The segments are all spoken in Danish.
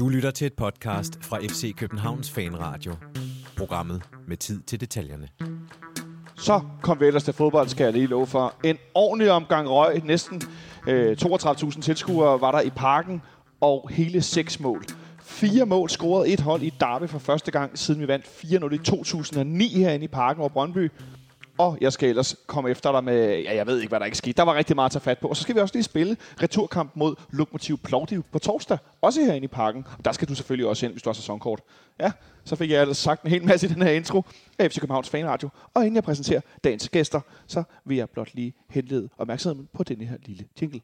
Du lytter til et podcast fra FC Københavns Fanradio. Programmet med tid til detaljerne. Så kom vi ellers til fodbold, skal jeg lige love for. En ordentlig omgang røg. Næsten øh, 32.000 tilskuere var der i parken, og hele seks mål. Fire mål scorede et hold i Derby for første gang, siden vi vandt 4-0 i 2009 herinde i parken over Brøndby. Og jeg skal ellers komme efter dig med, ja, jeg ved ikke, hvad der ikke skete. Der var rigtig meget at tage fat på. Og så skal vi også lige spille returkamp mod Lokomotiv Plovdiv på torsdag. Også herinde i parken. Og der skal du selvfølgelig også ind, hvis du har sæsonkort. Ja, så fik jeg altså sagt en hel masse i den her intro af FC Københavns Fanradio. Og inden jeg præsenterer dagens gæster, så vil jeg blot lige henlede opmærksomheden på denne her lille jingle.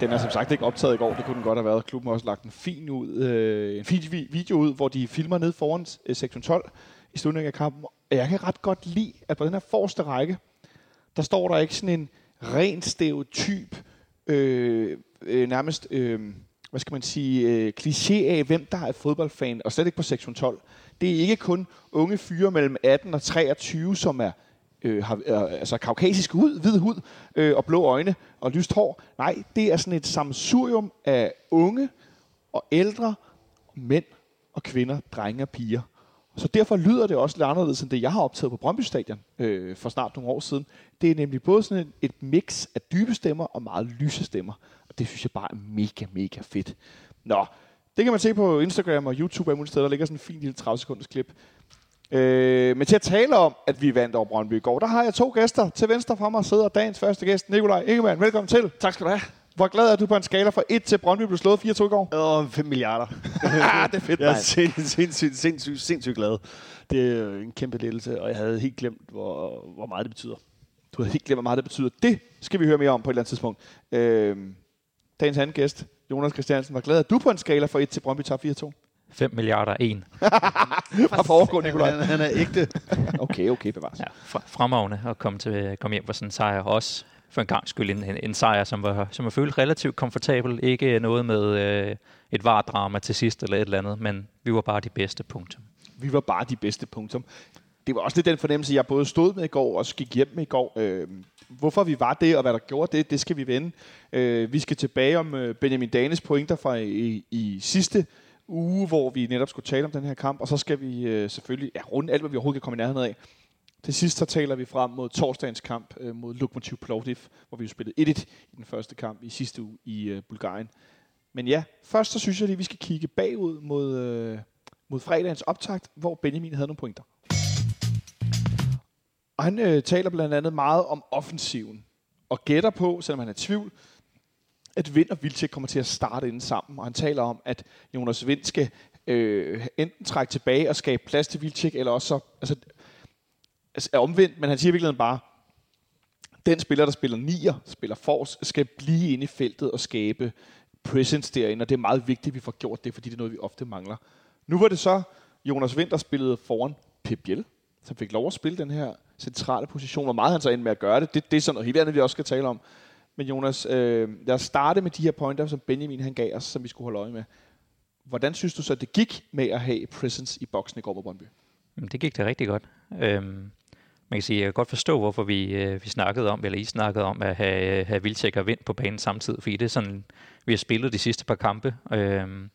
Den er som sagt ikke optaget i går. Det kunne den godt have været. Klubben har også lagt en fin, ud, øh, en fin video ud, hvor de filmer ned foran øh, sektion 12 i slutningen af kampen. Og Jeg kan ret godt lide, at på den her forreste række, der står der ikke sådan en ren stereotyp, øh, øh, nærmest, øh, hvad skal man sige, øh, kliché af, hvem der er fodboldfan, og slet ikke på sektion 12. Det er ikke kun unge fyre mellem 18 og 23, som er øh, har øh, altså kaukasisk hud, hvid hud øh, og blå øjne og lyst hår. Nej, det er sådan et samsurium af unge og ældre, mænd og kvinder, drenge og piger. Så derfor lyder det også lidt anderledes end det, jeg har optaget på Brøndby Stadion øh, for snart nogle år siden. Det er nemlig både sådan et, et mix af dybe stemmer og meget lyse stemmer. Og det synes jeg bare er mega, mega fedt. Nå, det kan man se på Instagram og YouTube og mulige steder. Der ligger sådan en fin lille 30 sekunders klip. Øh, men til at tale om, at vi vandt over Brøndby i går, der har jeg to gæster. Til venstre for mig sidder dagens første gæst, Nikolaj Ingemann. Velkommen til. Tak skal du have. Hvor glad er du på en skala fra 1 til Brøndby blev slået 4-2 i går? Åh, 5 milliarder. ah, det er fedt, Jeg er sindssygt, sindssygt, sindssygt, sindssygt glad. Det er en kæmpe lettelse, og jeg havde helt glemt, hvor, hvor meget det betyder. Du har helt glemt, hvor meget det betyder. Det skal vi høre mere om på et eller andet tidspunkt. Øh, dagens anden gæst, Jonas Christiansen. Hvor glad er du på en skala fra 1 til Brøndby tager 4-2? 5 milliarder 1. Hvad foregår, Nikolaj? Han, han er ægte. Okay, okay, bevares. Ja, fra- fremragende at komme, til, komme hjem på sådan en sejr. Også for en gang skyld en, en, en sejr, som var, som var følt relativt komfortabel. Ikke noget med øh, et vardrama til sidst eller et eller andet, men vi var bare de bedste punktum. Vi var bare de bedste punktum. Det var også lidt den fornemmelse, jeg både stod med i går og gik hjem med i går. Øh, hvorfor vi var det, og hvad der gjorde det, det skal vi vende. Øh, vi skal tilbage om øh, Benjamin Danes pointer fra i, i sidste uge, hvor vi netop skulle tale om den her kamp, og så skal vi øh, selvfølgelig ja, runde alt, hvad vi overhovedet kan komme i nærheden af. Til sidst så taler vi frem mod torsdagens kamp øh, mod Lokomotiv Plovdiv, hvor vi jo spillede 1-1 i den første kamp i sidste uge i øh, Bulgarien. Men ja, først så synes jeg lige, vi skal kigge bagud mod, øh, mod fredagens optakt, hvor Benjamin havde nogle pointer. Og han øh, taler blandt andet meget om offensiven, og gætter på, selvom han er i tvivl, at Vind og Vilcek kommer til at starte inden sammen. Og han taler om, at Jonas Vind skal øh, enten trække tilbage og skabe plads til Vilcek, eller også så, altså, altså er omvendt, men han siger i virkeligheden bare, den spiller, der spiller nier, spiller force, skal blive inde i feltet og skabe presence derinde, og det er meget vigtigt, at vi får gjort det, fordi det er noget, vi ofte mangler. Nu var det så Jonas Vind, der spillede foran Pep Biel, som fik lov at spille den her centrale position. Hvor meget han så endte med at gøre det, det, det er sådan noget helt andet, vi også skal tale om. Men Jonas, øh, lad os starte med de her pointer, som Benjamin han gav os, som vi skulle holde øje med. Hvordan synes du så, det gik med at have presence i boksen i går på Brøndby? Det gik det rigtig godt. Øhm, man kan sige, jeg kan godt forstå, hvorfor vi, øh, vi snakkede om, eller I snakkede om, at have, øh, have Vildtjek og Vind på banen samtidig, fordi det er sådan, vi har spillet de sidste par kampe. Øhm,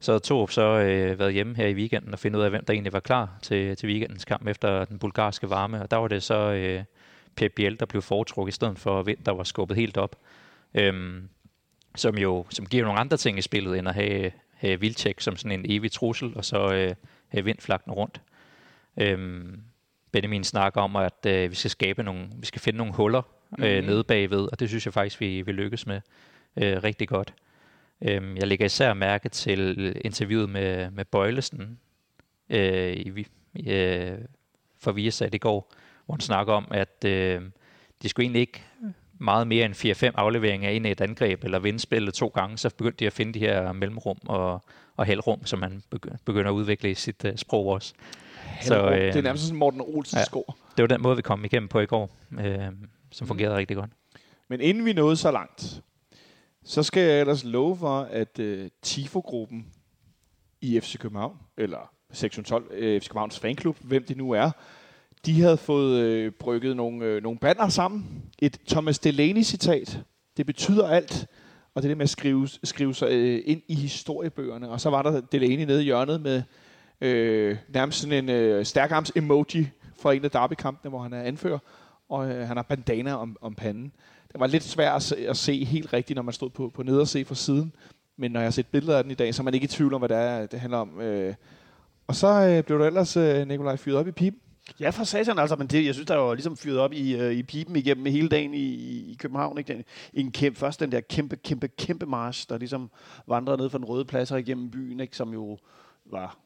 så havde Torup så øh, været hjemme her i weekenden og finde ud af, hvem der egentlig var klar til, til weekendens kamp efter den bulgarske varme, og der var det så øh, Pep Biel, der blev foretrukket i stedet for Vind, der var skubbet helt op. Øhm, som jo som giver nogle andre ting i spillet, end at have, have Vildtjek som sådan en evig trussel, og så øh, have Vind flagten rundt. Øhm, Benjamin snakker om, at øh, vi skal skabe nogle, vi skal finde nogle huller øh, Mhm. nede bagved, og det synes jeg faktisk, vi, vi lykkes med øh, rigtig godt. Øhm, jeg lægger især mærke til interviewet med, med Bøjlesen øh, i, øh, for Viasat i går, hvor han snakker om, at øh, de skulle egentlig ikke meget mere end 4-5 afleveringer ind i et angreb, eller vinde spillet to gange, så begyndte de at finde de her mellemrum og, og halvrum, som man begy- begynder at udvikle i sit uh, sprog også. Så, øh, det er øhm, nærmest sådan Morten Olsens ja. skor. Det var den måde, vi kom igennem på i går, øh, som fungerede mm. rigtig godt. Men inden vi nåede så langt, så skal jeg ellers love for, at øh, Tifo-gruppen i FC København, eller sektion 12, øh, FC Københavns fanklub, hvem det nu er, de havde fået øh, brygget nogle, øh, nogle banner sammen. Et Thomas Delaney-citat. Det betyder alt. Og det er det med at skrive, skrive sig øh, ind i historiebøgerne. Og så var der Delaney nede i hjørnet med øh, nærmest sådan en øh, stærkarms emoji fra en af derbykampene, hvor han er anfører. Og øh, han har bandana om, om panden. Det var lidt svært at se, at se helt rigtigt, når man stod på, på nederse fra siden. Men når jeg har set billeder af den i dag, så er man ikke i tvivl om, hvad det er, det handler om. Øh. Og så øh, blev du ellers, øh, Nikolaj, fyret op i pipen. Ja, for satan altså, men det, jeg synes, der var ligesom fyret op i, øh, i pipen igennem hele dagen i, i København. Ikke? Den, en kæmpe, først den der kæmpe, kæmpe, kæmpe march, der ligesom vandrede ned fra den røde plads og igennem byen, ikke? som jo var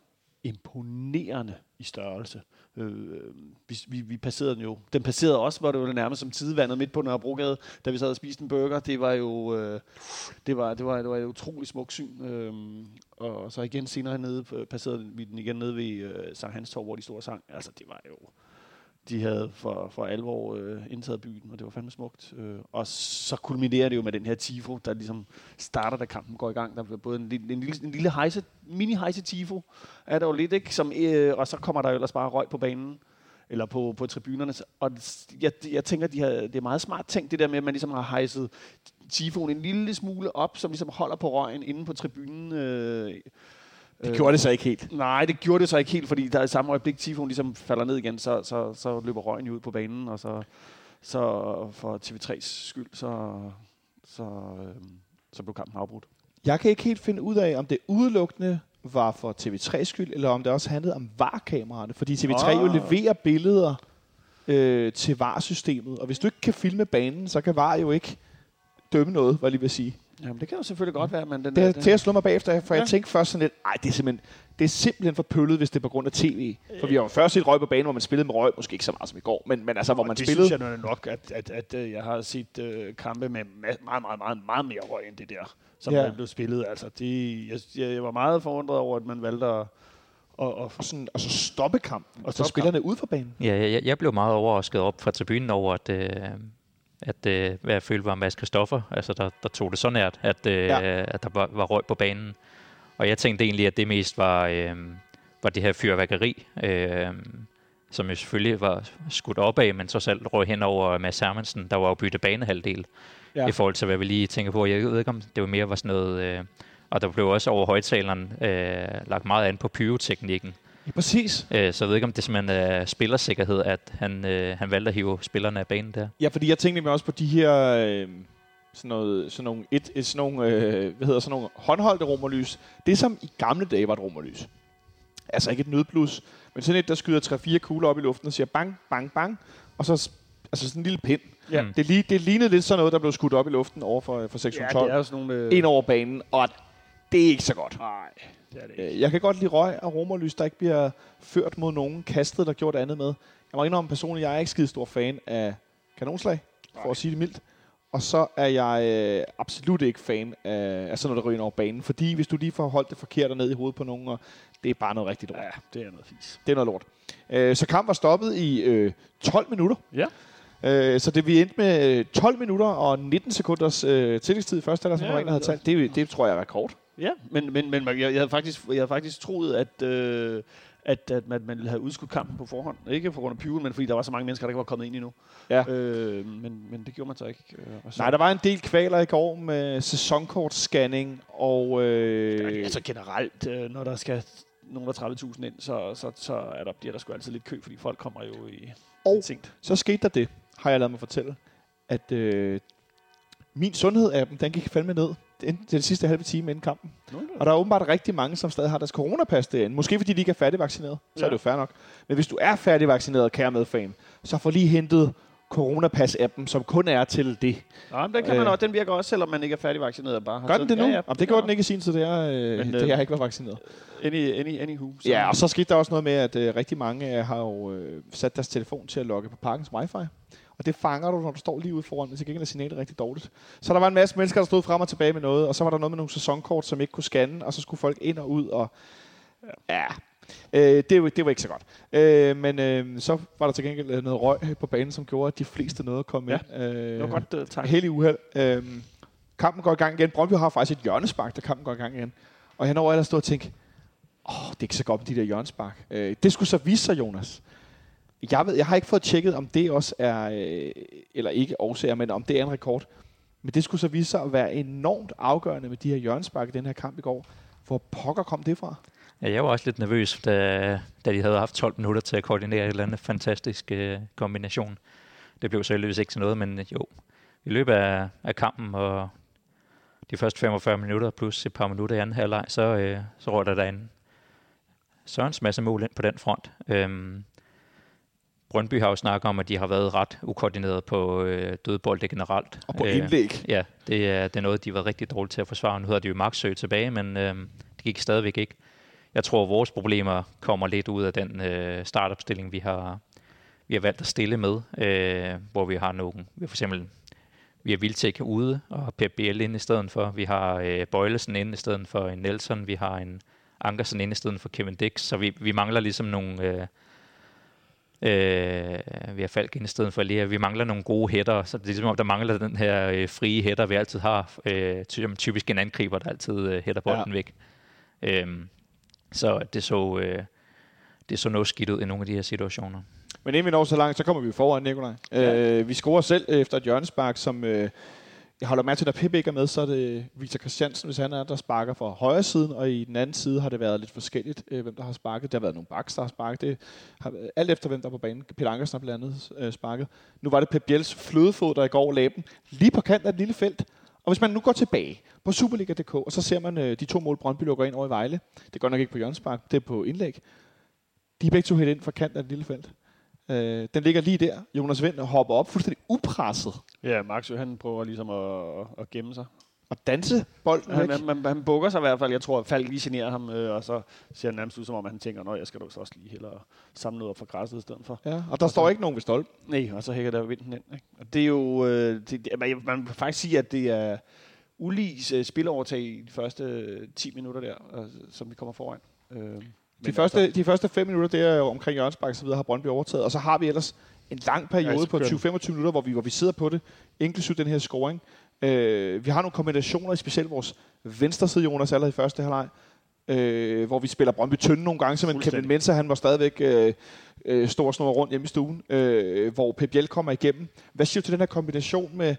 imponerende i størrelse. Øh, øh, vi, vi, vi passerede den jo. Den passerede også, hvor det var nærmest som tidevandet midt på Nørrebrogade, da vi sad og spiste en burger. Det var jo øh, det var, det var, det var et utroligt smukt syn. Øh, og så igen senere hernede øh, passerede vi den igen nede ved øh, Sankt Hans Torv, hvor de store sang. Altså, det var jo de havde for, for alvor øh, indtaget byen, og det var fandme smukt. Øh, og så kulminerer det jo med den her tifo, der ligesom starter, da kampen går i gang. Der bliver både en, en, en lille, en lille hejse, mini-hejse tifo, er der jo lidt, ikke? Som, øh, og så kommer der jo ellers bare røg på banen eller på, på tribunerne. Og jeg, jeg tænker, de har, det er meget smart tænkt, det der med, at man ligesom har hejset tifoen en lille smule op, som ligesom holder på røgen inde på tribunen. Øh, det gjorde det så ikke helt. Nej, det gjorde det så ikke helt, fordi der i samme øjeblik, Tifon ligesom falder ned igen, så, så, så løber røgen ud på banen, og så, så for TV3's skyld, så, så, øh, så blev kampen afbrudt. Jeg kan ikke helt finde ud af, om det udelukkende var for TV3's skyld, eller om det også handlede om VAR-kameraerne, fordi TV3 oh. jo leverer billeder øh, til VAR-systemet, og hvis du ikke kan filme banen, så kan VAR jo ikke dømme noget, hvad jeg lige vil sige. Jamen, det kan jo selvfølgelig godt være, men den det er der, til at slå mig bagefter, for ja. jeg tænkte først sådan lidt, ej, det er simpelthen, det er simpelthen for pøllet, hvis det er på grund af tv. For vi har jo først set røg på banen, hvor man spillede med røg, måske ikke så meget som i går, men, men altså, hvor man det spillede... Det synes jeg nok, at, at, at, at jeg har set uh, kampe med meget, meget, meget, meget mere røg end det der, som ja. blev spillet. Altså, det, jeg, jeg, var meget forundret over, at man valgte at og, og, og, sådan, og så stoppe kampen, og så spillerne ud for banen. Ja, jeg, jeg blev meget overrasket op fra tribunen over, at, øh, at øh, hvad jeg følte var Mads Christoffer, altså der, der tog det så nært, at, øh, ja. at der var, var røg på banen. Og jeg tænkte egentlig, at det mest var, øh, var det her fyrværkeri, øh, som jo selvfølgelig var skudt op af, men så selv røg hen over Mads Hermansen, der var jo byttet banehalvdel, ja. i forhold til, hvad vi lige tænker på. Jeg ved ikke, om det var mere var sådan noget... Øh, og der blev også over højtaleren øh, lagt meget an på pyroteknikken. Ja, præcis. Øh, så jeg ved ikke, om det simpelthen er spillersikkerhed, at han, øh, han valgte at hive spillerne af banen der. Ja, fordi jeg tænkte mig også på de her... Øh, sådan, noget, sådan nogle, et, et, sådan nogle, øh, hvad hedder, sådan nogle håndholdte romerlys. Det som i gamle dage var et romerlys. Altså ikke et nødblus, men sådan et, der skyder 3-4 kugler op i luften og siger bang, bang, bang. Og så altså sådan en lille pind. Ja. Det, li, det lignede lidt sådan noget, der blev skudt op i luften over for, for sektion 12. Ja, det er sådan nogle... Øh... Ind over banen, og det er ikke så godt. Nej, det er det ikke. Øh, jeg kan godt lide røg og romerlys, der ikke bliver ført mod nogen, kastet, der gjort andet med. Jeg må indrømme personligt, jeg er ikke skide stor fan af kanonslag, for Nej. at sige det mildt. Og så er jeg øh, absolut ikke fan af, af sådan noget, der ryger over banen. Fordi hvis du lige får holdt det forkert ned i hovedet på nogen, og det er bare noget rigtigt lort. Ja, det er noget fis. Det er noget lort. Øh, så kampen var stoppet i øh, 12 minutter. Ja. Øh, så det vi endte med 12 minutter og 19 sekunders øh, tillægstid i første halvleg, som ja, havde talt. Det, det tror jeg er rekord. Ja, men, men, men jeg, jeg, havde faktisk, jeg havde faktisk troet, at, øh, at, at man, man ville have udskudt kampen på forhånd. Ikke på grund af pyven, men fordi der var så mange mennesker, der ikke var kommet ind endnu. Ja. Øh, men, men det gjorde man så ikke. Øh, så Nej, der var en del kvaler i går med sæsonkortscanning og... Øh... Ja, altså generelt, øh, når der skal nogen der 30.000 ind, så, så, så er der, bliver der sgu altid lidt kø, fordi folk kommer jo i og sent. så skete der det, har jeg lavet mig fortælle, at øh, min sundhed-appen, den gik fandme ned den, den sidste halve time inden kampen. Nå, og der er åbenbart rigtig mange, som stadig har deres coronapas derinde. Måske fordi de ikke er færdigvaccineret, så ja. er det jo fair nok. Men hvis du er færdigvaccineret, kære medfan, så få lige hentet Coronapas-appen, som kun er til det. Ja, men den, kan man øh. også, den virker også, selvom man ikke er færdigvaccineret. Bare Gør den det nu? Ja, ja. Jamen, det gjorde den ikke i sin tid, det er, øh, men, det øh, jeg ikke var vaccineret. Any, any, anywho. Så. Ja, og så skete der også noget med, at øh, rigtig mange har jo øh, sat deres telefon til at logge på parkens wifi. Og det fanger du, når du står lige ude foran, men til gengæld er signalet rigtig dårligt. Så der var en masse mennesker, der stod frem og tilbage med noget, og så var der noget med nogle sæsonkort, som ikke kunne scanne, og så skulle folk ind og ud, og ja, Øh, det, det var ikke så godt. Øh, men øh, så var der til gengæld øh, noget røg på banen, som gjorde, at de fleste nåede at komme Ja, ind. Øh, Det var godt, uh, tak. Helt i uheld. Øh, kampen går i gang igen. Brøndby har faktisk et hjørnespark, da kampen går i gang igen. Og henover er der stå og tænke, åh, det er ikke så godt med de der hjørnespark. Øh, det skulle så vise sig, Jonas. Jeg, ved, jeg har ikke fået tjekket, om det også er, øh, eller ikke årsager, men om det er en rekord. Men det skulle så vise sig at være enormt afgørende med de her hjørnespark i den her kamp i går. Hvor pokker kom det fra? Ja, jeg var også lidt nervøs, da, da de havde haft 12 minutter til at koordinere et eller andet fantastisk øh, kombination. Det blev selvfølgelig ikke til noget, men jo, i løbet af, af kampen og de første 45 minutter plus et par minutter i anden halvleg, så, øh, så røg der en sørens masse mål ind på den front. Øhm, Brøndby har jo snakket om, at de har været ret ukoordineret på øh, dødbolde generelt. Og på Øh, indlæg. Ja, det er, det er noget, de var rigtig dårlige til at forsvare. Nu hedder de jo Maxø tilbage, men øh, det gik stadigvæk ikke. Jeg tror, at vores problemer kommer lidt ud af den øh, startopstilling, vi har, vi har valgt at stille med, øh, hvor vi har nogen, vi har for eksempel vi har Vildtæk ude, og Pep Biel inde i stedet for. Vi har øh, Bøjlesen inde i stedet for en Nelson. Vi har en Ankersen inde i stedet for Kevin Dix. Så vi, vi mangler ligesom nogle... Øh, Øh, vi har Falk ind i stedet for Lea. Vi mangler nogle gode hætter, så det er ligesom om, der mangler den her øh, frie hætter, vi altid har. Øh, typisk en angriber, der altid øh, hætter bolden ja. væk. Øhm, så det så, øh, det så noget skidt ud i nogle af de her situationer. Men inden vi når så langt, så kommer vi foran, Nikolaj. Ja. Øh, vi scorer selv efter et hjørnespark, som... Øh, jeg holder mærke til, at når Pep ikke er med, så er det Victor Christiansen, hvis han er, der sparker fra højre siden, og i den anden side har det været lidt forskelligt, øh, hvem der har sparket. Der har været nogle baks, der har sparket. Det har været alt efter, hvem der er på banen. Peter Ankersen har blandt andet øh, sparket. Nu var det Pep Biels flødefod, der i går lagde dem lige på kanten af et lille felt. Og hvis man nu går tilbage på Superliga.dk, og så ser man øh, de to mål, Brøndby lukker ind over i Vejle. Det går nok ikke på hjørnespark, det er på indlæg. De er begge to helt ind fra kanten af et lille felt. Øh, den ligger lige der. Jonas Vind hopper op fuldstændig upresset Ja, Maxø, han prøver ligesom at, at gemme sig. og danse bolden Han, væk. han, han, bukker sig i hvert fald. Jeg tror, at Falk lige generer ham, øh, og så ser han nærmest ud, som om han tænker, at jeg skal da så også lige hellere samle noget op fra græsset i stedet for. Ja, og der står ikke nogen ved stolpen. Nej, og så hækker der vinden ind. Ikke? Og det er jo... Øh, det, man, man kan faktisk sige, at det er ulis øh, spilovertag i de første øh, 10 minutter der, øh, som vi kommer foran. Øh, De første, altså, de første fem minutter, er jo omkring Jørgensbak så videre, har Brøndby overtaget. Og så har vi ellers en lang periode Ja, så på kører den. 20-25 minutter, hvor vi, hvor vi sidder på det, inklusive den her scoring. Øh, vi har nogle kombinationer, specielt vores venstre side, Jonas, allerede i første halvleg, øh, hvor vi spiller Brøndby tynde nogle gange, så men Kevin Fuldstændig. Mensa, han var stadigvæk øh, øh, stor snor rundt hjemme i stuen, øh, hvor Pep Biel kommer igennem. Hvad siger du til den her kombination med,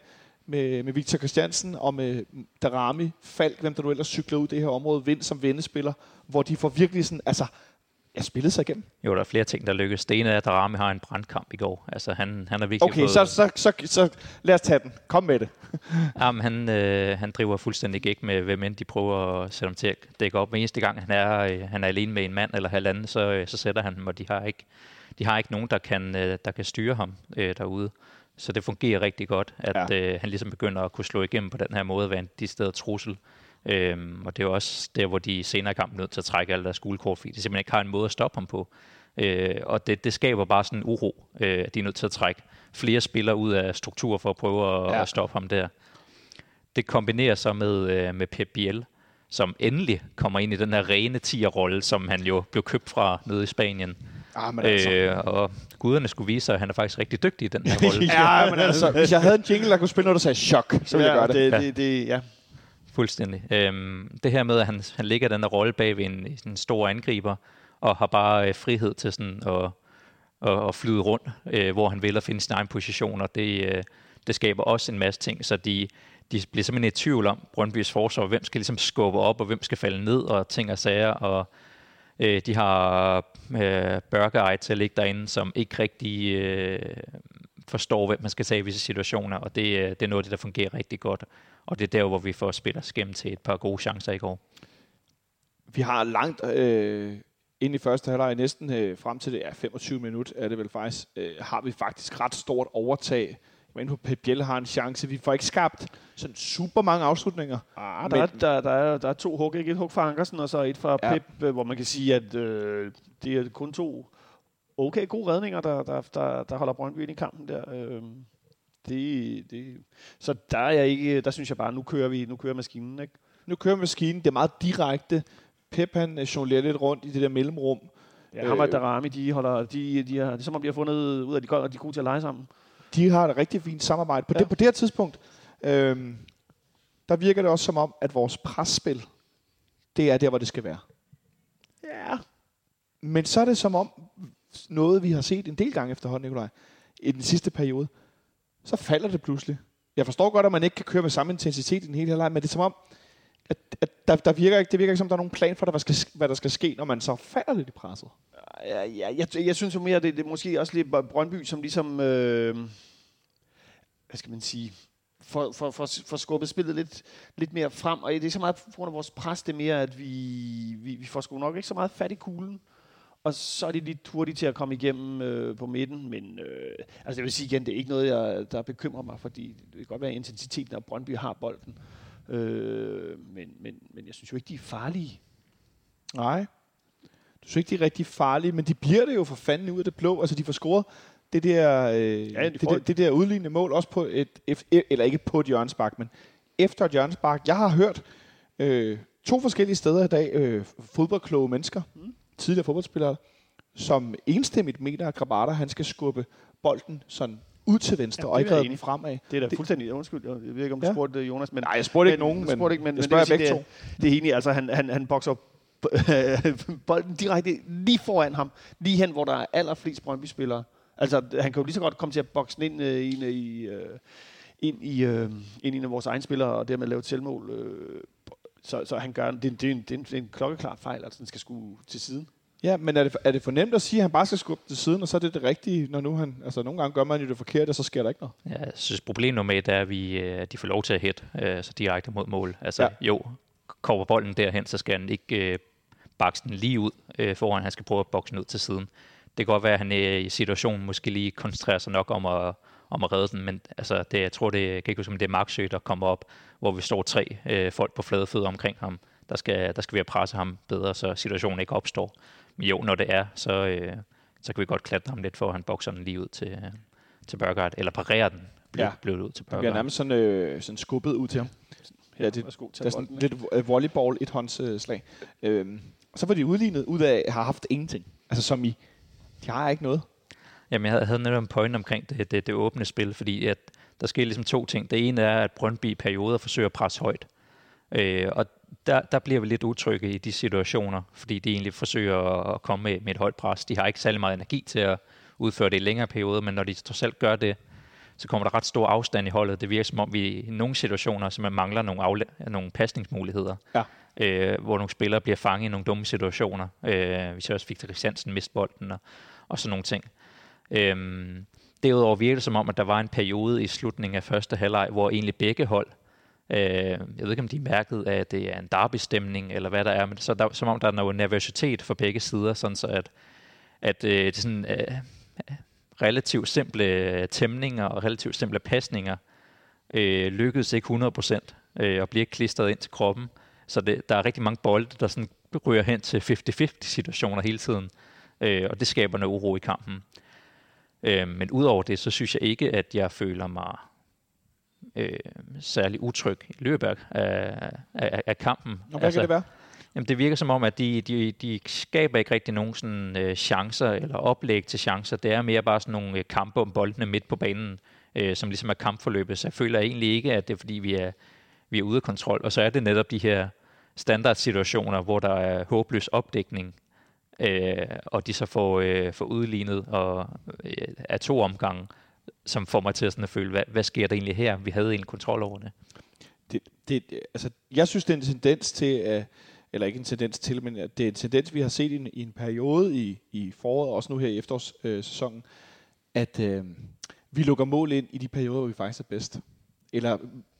med, med Victor Christiansen og med Darami, Falk, hvem der nu ellers cykler ud i det her område, Vind som vendespiller, hvor de får virkelig sådan, altså, jeg spillet sig igennem. Jo, der er flere ting, der lykkes. Det ene er, at Darami har en brandkamp i går. Altså, han, han er virkelig Okay, så, så, så, så lad os tage den. Kom med det. Jamen, han, øh, han driver fuldstændig ikke med, hvem end de prøver at sætte ham til at dække op. Hver eneste gang, han er, øh, han er alene med en mand eller halvanden, så, øh, så sætter han dem, og de har ikke, de har ikke nogen, der kan, øh, der kan styre ham øh, derude. Så det fungerer rigtig godt, at ja. øh, han ligesom begynder at kunne slå igennem på den her måde, være en de steder trussel. Øhm, og det er også der, hvor de senere i kampen er nødt til at trække alle deres guldkort, fordi de simpelthen ikke har en måde at stoppe ham på. Øh, og det, det skaber bare sådan en uro, øh, at de er nødt til at trække flere spillere ud af struktur for at prøve at, Ja. at stoppe ham der. Det kombinerer sig med, øh, med Pep Biel, som endelig kommer ind i den her rene 10'er-rolle, som han jo blev købt fra nede i Spanien. Ah, men altså. Øh, og guderne skulle vise sig, at han er faktisk rigtig dygtig i den her rolle. Ja, men altså, hvis jeg havde en jingle, der kunne spille noget, der sagde chok, så ville jeg gøre det. det, Ja. det, det, ja. Fuldstændig. Øhm, det her med, at han, han ligger den der rolle bag ved en, sådan en stor angriber, og har bare øh, frihed til sådan at, at, at flyde rundt, øh, hvor han vil og finde sin egen position, og det, øh, det skaber også en masse ting, så de, de bliver simpelthen i tvivl om Brøndbys forsvar, hvem skal ligesom skubbe op, og hvem skal falde ned, og ting og sager, og øh, de har øh, Burger til at ligge derinde, som ikke rigtig øh, forstår, hvad man skal tage i visse situationer, og det, øh, det er noget af det, der fungerer rigtig godt. Og det er der, hvor vi får spillet os gennem til et par gode chancer i går. Vi har langt øh, ind i første halvleg, næsten øh, frem til det er 25 minutter, er det vel faktisk, øh, har vi faktisk ret stort overtag. Men på Pep Biel har en chance. Vi får ikke skabt sådan super mange afslutninger. Ah, der, er, der, der, er, der er to hug, ikke? Et hug fra Ankersen, og så et fra Ja. Pep, øh, hvor man kan sige, at øh, det er kun to okay gode redninger, der, der, der, der holder Brøndby ind i kampen der. Øh, det, det, så der er jeg ikke, der synes jeg bare, nu kører vi, nu kører maskinen, ikke? Nu kører maskinen, det er meget direkte. Pep han øh, jonglerer lidt rundt i det der mellemrum. Ja, ham og Darami, de holder, de, de det er som om, de har fundet ud af, at de, de er gode til at lege sammen. De har et rigtig fint samarbejde. På, Ja. det, på det her tidspunkt, øhm, der virker det også som om, at vores presspil, det er der, hvor det skal være. Ja. Men så er det som om, noget vi har set en del gange efterhånden, Nikolaj, i den sidste periode, så falder det pludselig. Jeg forstår godt, at man ikke kan køre med samme intensitet i den hele her leg, men det er som om, at, at der, der virker ikke, det virker ikke som, der er nogen plan for, hvad, skal, hvad der skal ske, når man så falder lidt i presset. Ja, ja, jeg, jeg synes jo mere, det, det er måske også lidt Brøndby, som ligesom, øh, hvad skal man sige, for, for, for, for skubbet spillet lidt, lidt mere frem. Og det er så meget på grund af vores pres, det er mere, at vi, vi, vi får sgu nok ikke så meget fat i kuglen. Og så er de lidt hurtige til at komme igennem øh, på midten. Men øh, altså jeg vil sige igen, det er ikke noget, jeg, der bekymrer mig, fordi det kan godt være intensiteten, når Brøndby har bolden. Øh, men, men, men jeg synes jo ikke, de er farlige. Nej. Du synes ikke, de er rigtig farlige, men de bliver det jo for fanden ud af det blå. Altså, de får scoret det der, øh, Ja, de det, der, det der udlignende mål, også på et, et, eller ikke på et hjørnespark, men efter et hjørnespark. Jeg har hørt øh, to forskellige steder i dag, øh, fodboldkloge mennesker, mm. tidligere fodboldspillere, som enstemmigt mener, at Grabata, han skal skubbe bolden sådan ud til venstre, Ja, og det ikke er jeg redde den fremad. Det er da Det- fuldstændig, undskyld, jeg ved ikke, om du Ja. spurgte Jonas, men Nej, jeg spurgte ikke nogen, jeg men spurgte ikke, men, jeg men spørger det begge Det, det er egentlig, altså han, han, han bokser bolden direkte lige foran ham, lige hen, hvor der er allerflest Brøndby-spillere. Altså, han kan jo lige så godt komme til at bokse ind øh, i, i, øh, ind i, øh, ind i en af vores egne spillere, og dermed lave et selvmål. Øh, så, så han gør, det, det, er en, det, er en, det er en klokkeklar fejl, altså den skal skulle til siden. Ja, men er det, er det for nemt at sige, at han bare skal skubbe til siden, og så er det det rigtige, når nu han... Altså, nogle gange gør man jo det forkerte, og så sker der ikke noget. Ja, jeg synes, problemet nummer et er, at vi, øh, at de får lov til at hit, øh, så direkte mod mål. Altså, Ja. ja. jo, kommer bolden derhen, så skal han ikke øh, bakse den lige ud, øh, foran han skal prøve at bokse den ud til siden. Det kan godt være, at han øh, i situationen måske lige koncentrerer sig nok om at, om at redde den, men altså, det, jeg tror, det jeg kan ikke huske, om det er Marksø, der kommer op, hvor vi står tre øh, folk på flade fødder omkring ham. Der skal, der skal vi have presse ham bedre, så situationen ikke opstår. Men jo, når det er, så, øh, så kan vi godt klatre ham lidt for, at han bokser den lige ud til, øh, til Burgard, eller parerer den, bliver, Ja. bliver det ud til Det bliver Burgard. nærmest sådan, øh, sådan skubbet ud til ham. Ja, det, Værsgo, det er sådan bolden, lidt øh, volleyball, et håndsslag. Øhm, så var de udlignet ud af at have haft ingenting. Altså som i, de har ikke noget. Jamen, jeg havde, havde netop en point omkring det, det, det åbne spil, fordi at der sker ligesom to ting. Det ene er, at Brøndby i perioder forsøger at presse højt. Øh, og der, der bliver vi lidt utrygge i de situationer, fordi de egentlig forsøger at komme med, med et højt pres. De har ikke særlig meget energi til at udføre det i længere perioder, men når de alt gør det, så kommer der ret stor afstand i holdet. Det virker som om, vi i nogle situationer simpelthen mangler nogle, afla- nogle pasningsmuligheder. Ja. Øh, hvor nogle spillere bliver fanget i nogle dumme situationer. Øh, vi ser også Victor Christiansen miste bolden og, og sådan nogle ting. Øhm, derudover virker det som om, at der var en periode i slutningen af første halvleg, hvor egentlig begge hold, øh, jeg ved ikke om de mærkede, at det er en derby-stemning, eller hvad der er, men så der, som om der er noget nervøsitet for begge sider, sådan så at, at øh, det er sådan øh, øh relativt simple øh, tæmninger og relativt simple pasninger øh, lykkedes ikke 100% øh, og bliver ikke klistret ind til kroppen. Så det, der er rigtig mange bolde, der sådan ryger hen til 50-50 situationer hele tiden. Øh, og det skaber noget uro i kampen. Øh, men udover det, så synes jeg ikke, at jeg føler mig øh, særlig utryg i løbet af, af, af kampen. Og hvad altså, kan det være? Jamen, det virker som om, at de, de, de skaber ikke rigtig nogen sådan, øh, chancer eller oplæg til chancer. Det er mere bare sådan nogle øh, kampe om boldene midt på banen, øh, som ligesom er kampforløbet. Så jeg føler egentlig ikke, at det er fordi, vi er, vi er ude af kontrol. Og så er det netop de her standardsituationer, hvor der er håbløs opdækning, øh, og de så får, øh, får udlignet og, øh, af to omgange, som får mig til sådan at føle, hvad, hvad sker der egentlig her? Vi havde egentlig kontrol over det. det, det, altså, jeg synes, det er en tendens til, uh, eller ikke en tendens til, men at det er en tendens, vi har set i en, i en periode i, i foråret, også nu her i efterårssæsonen, at uh, vi lukker mål ind i de perioder, hvor vi faktisk er bedst. Eller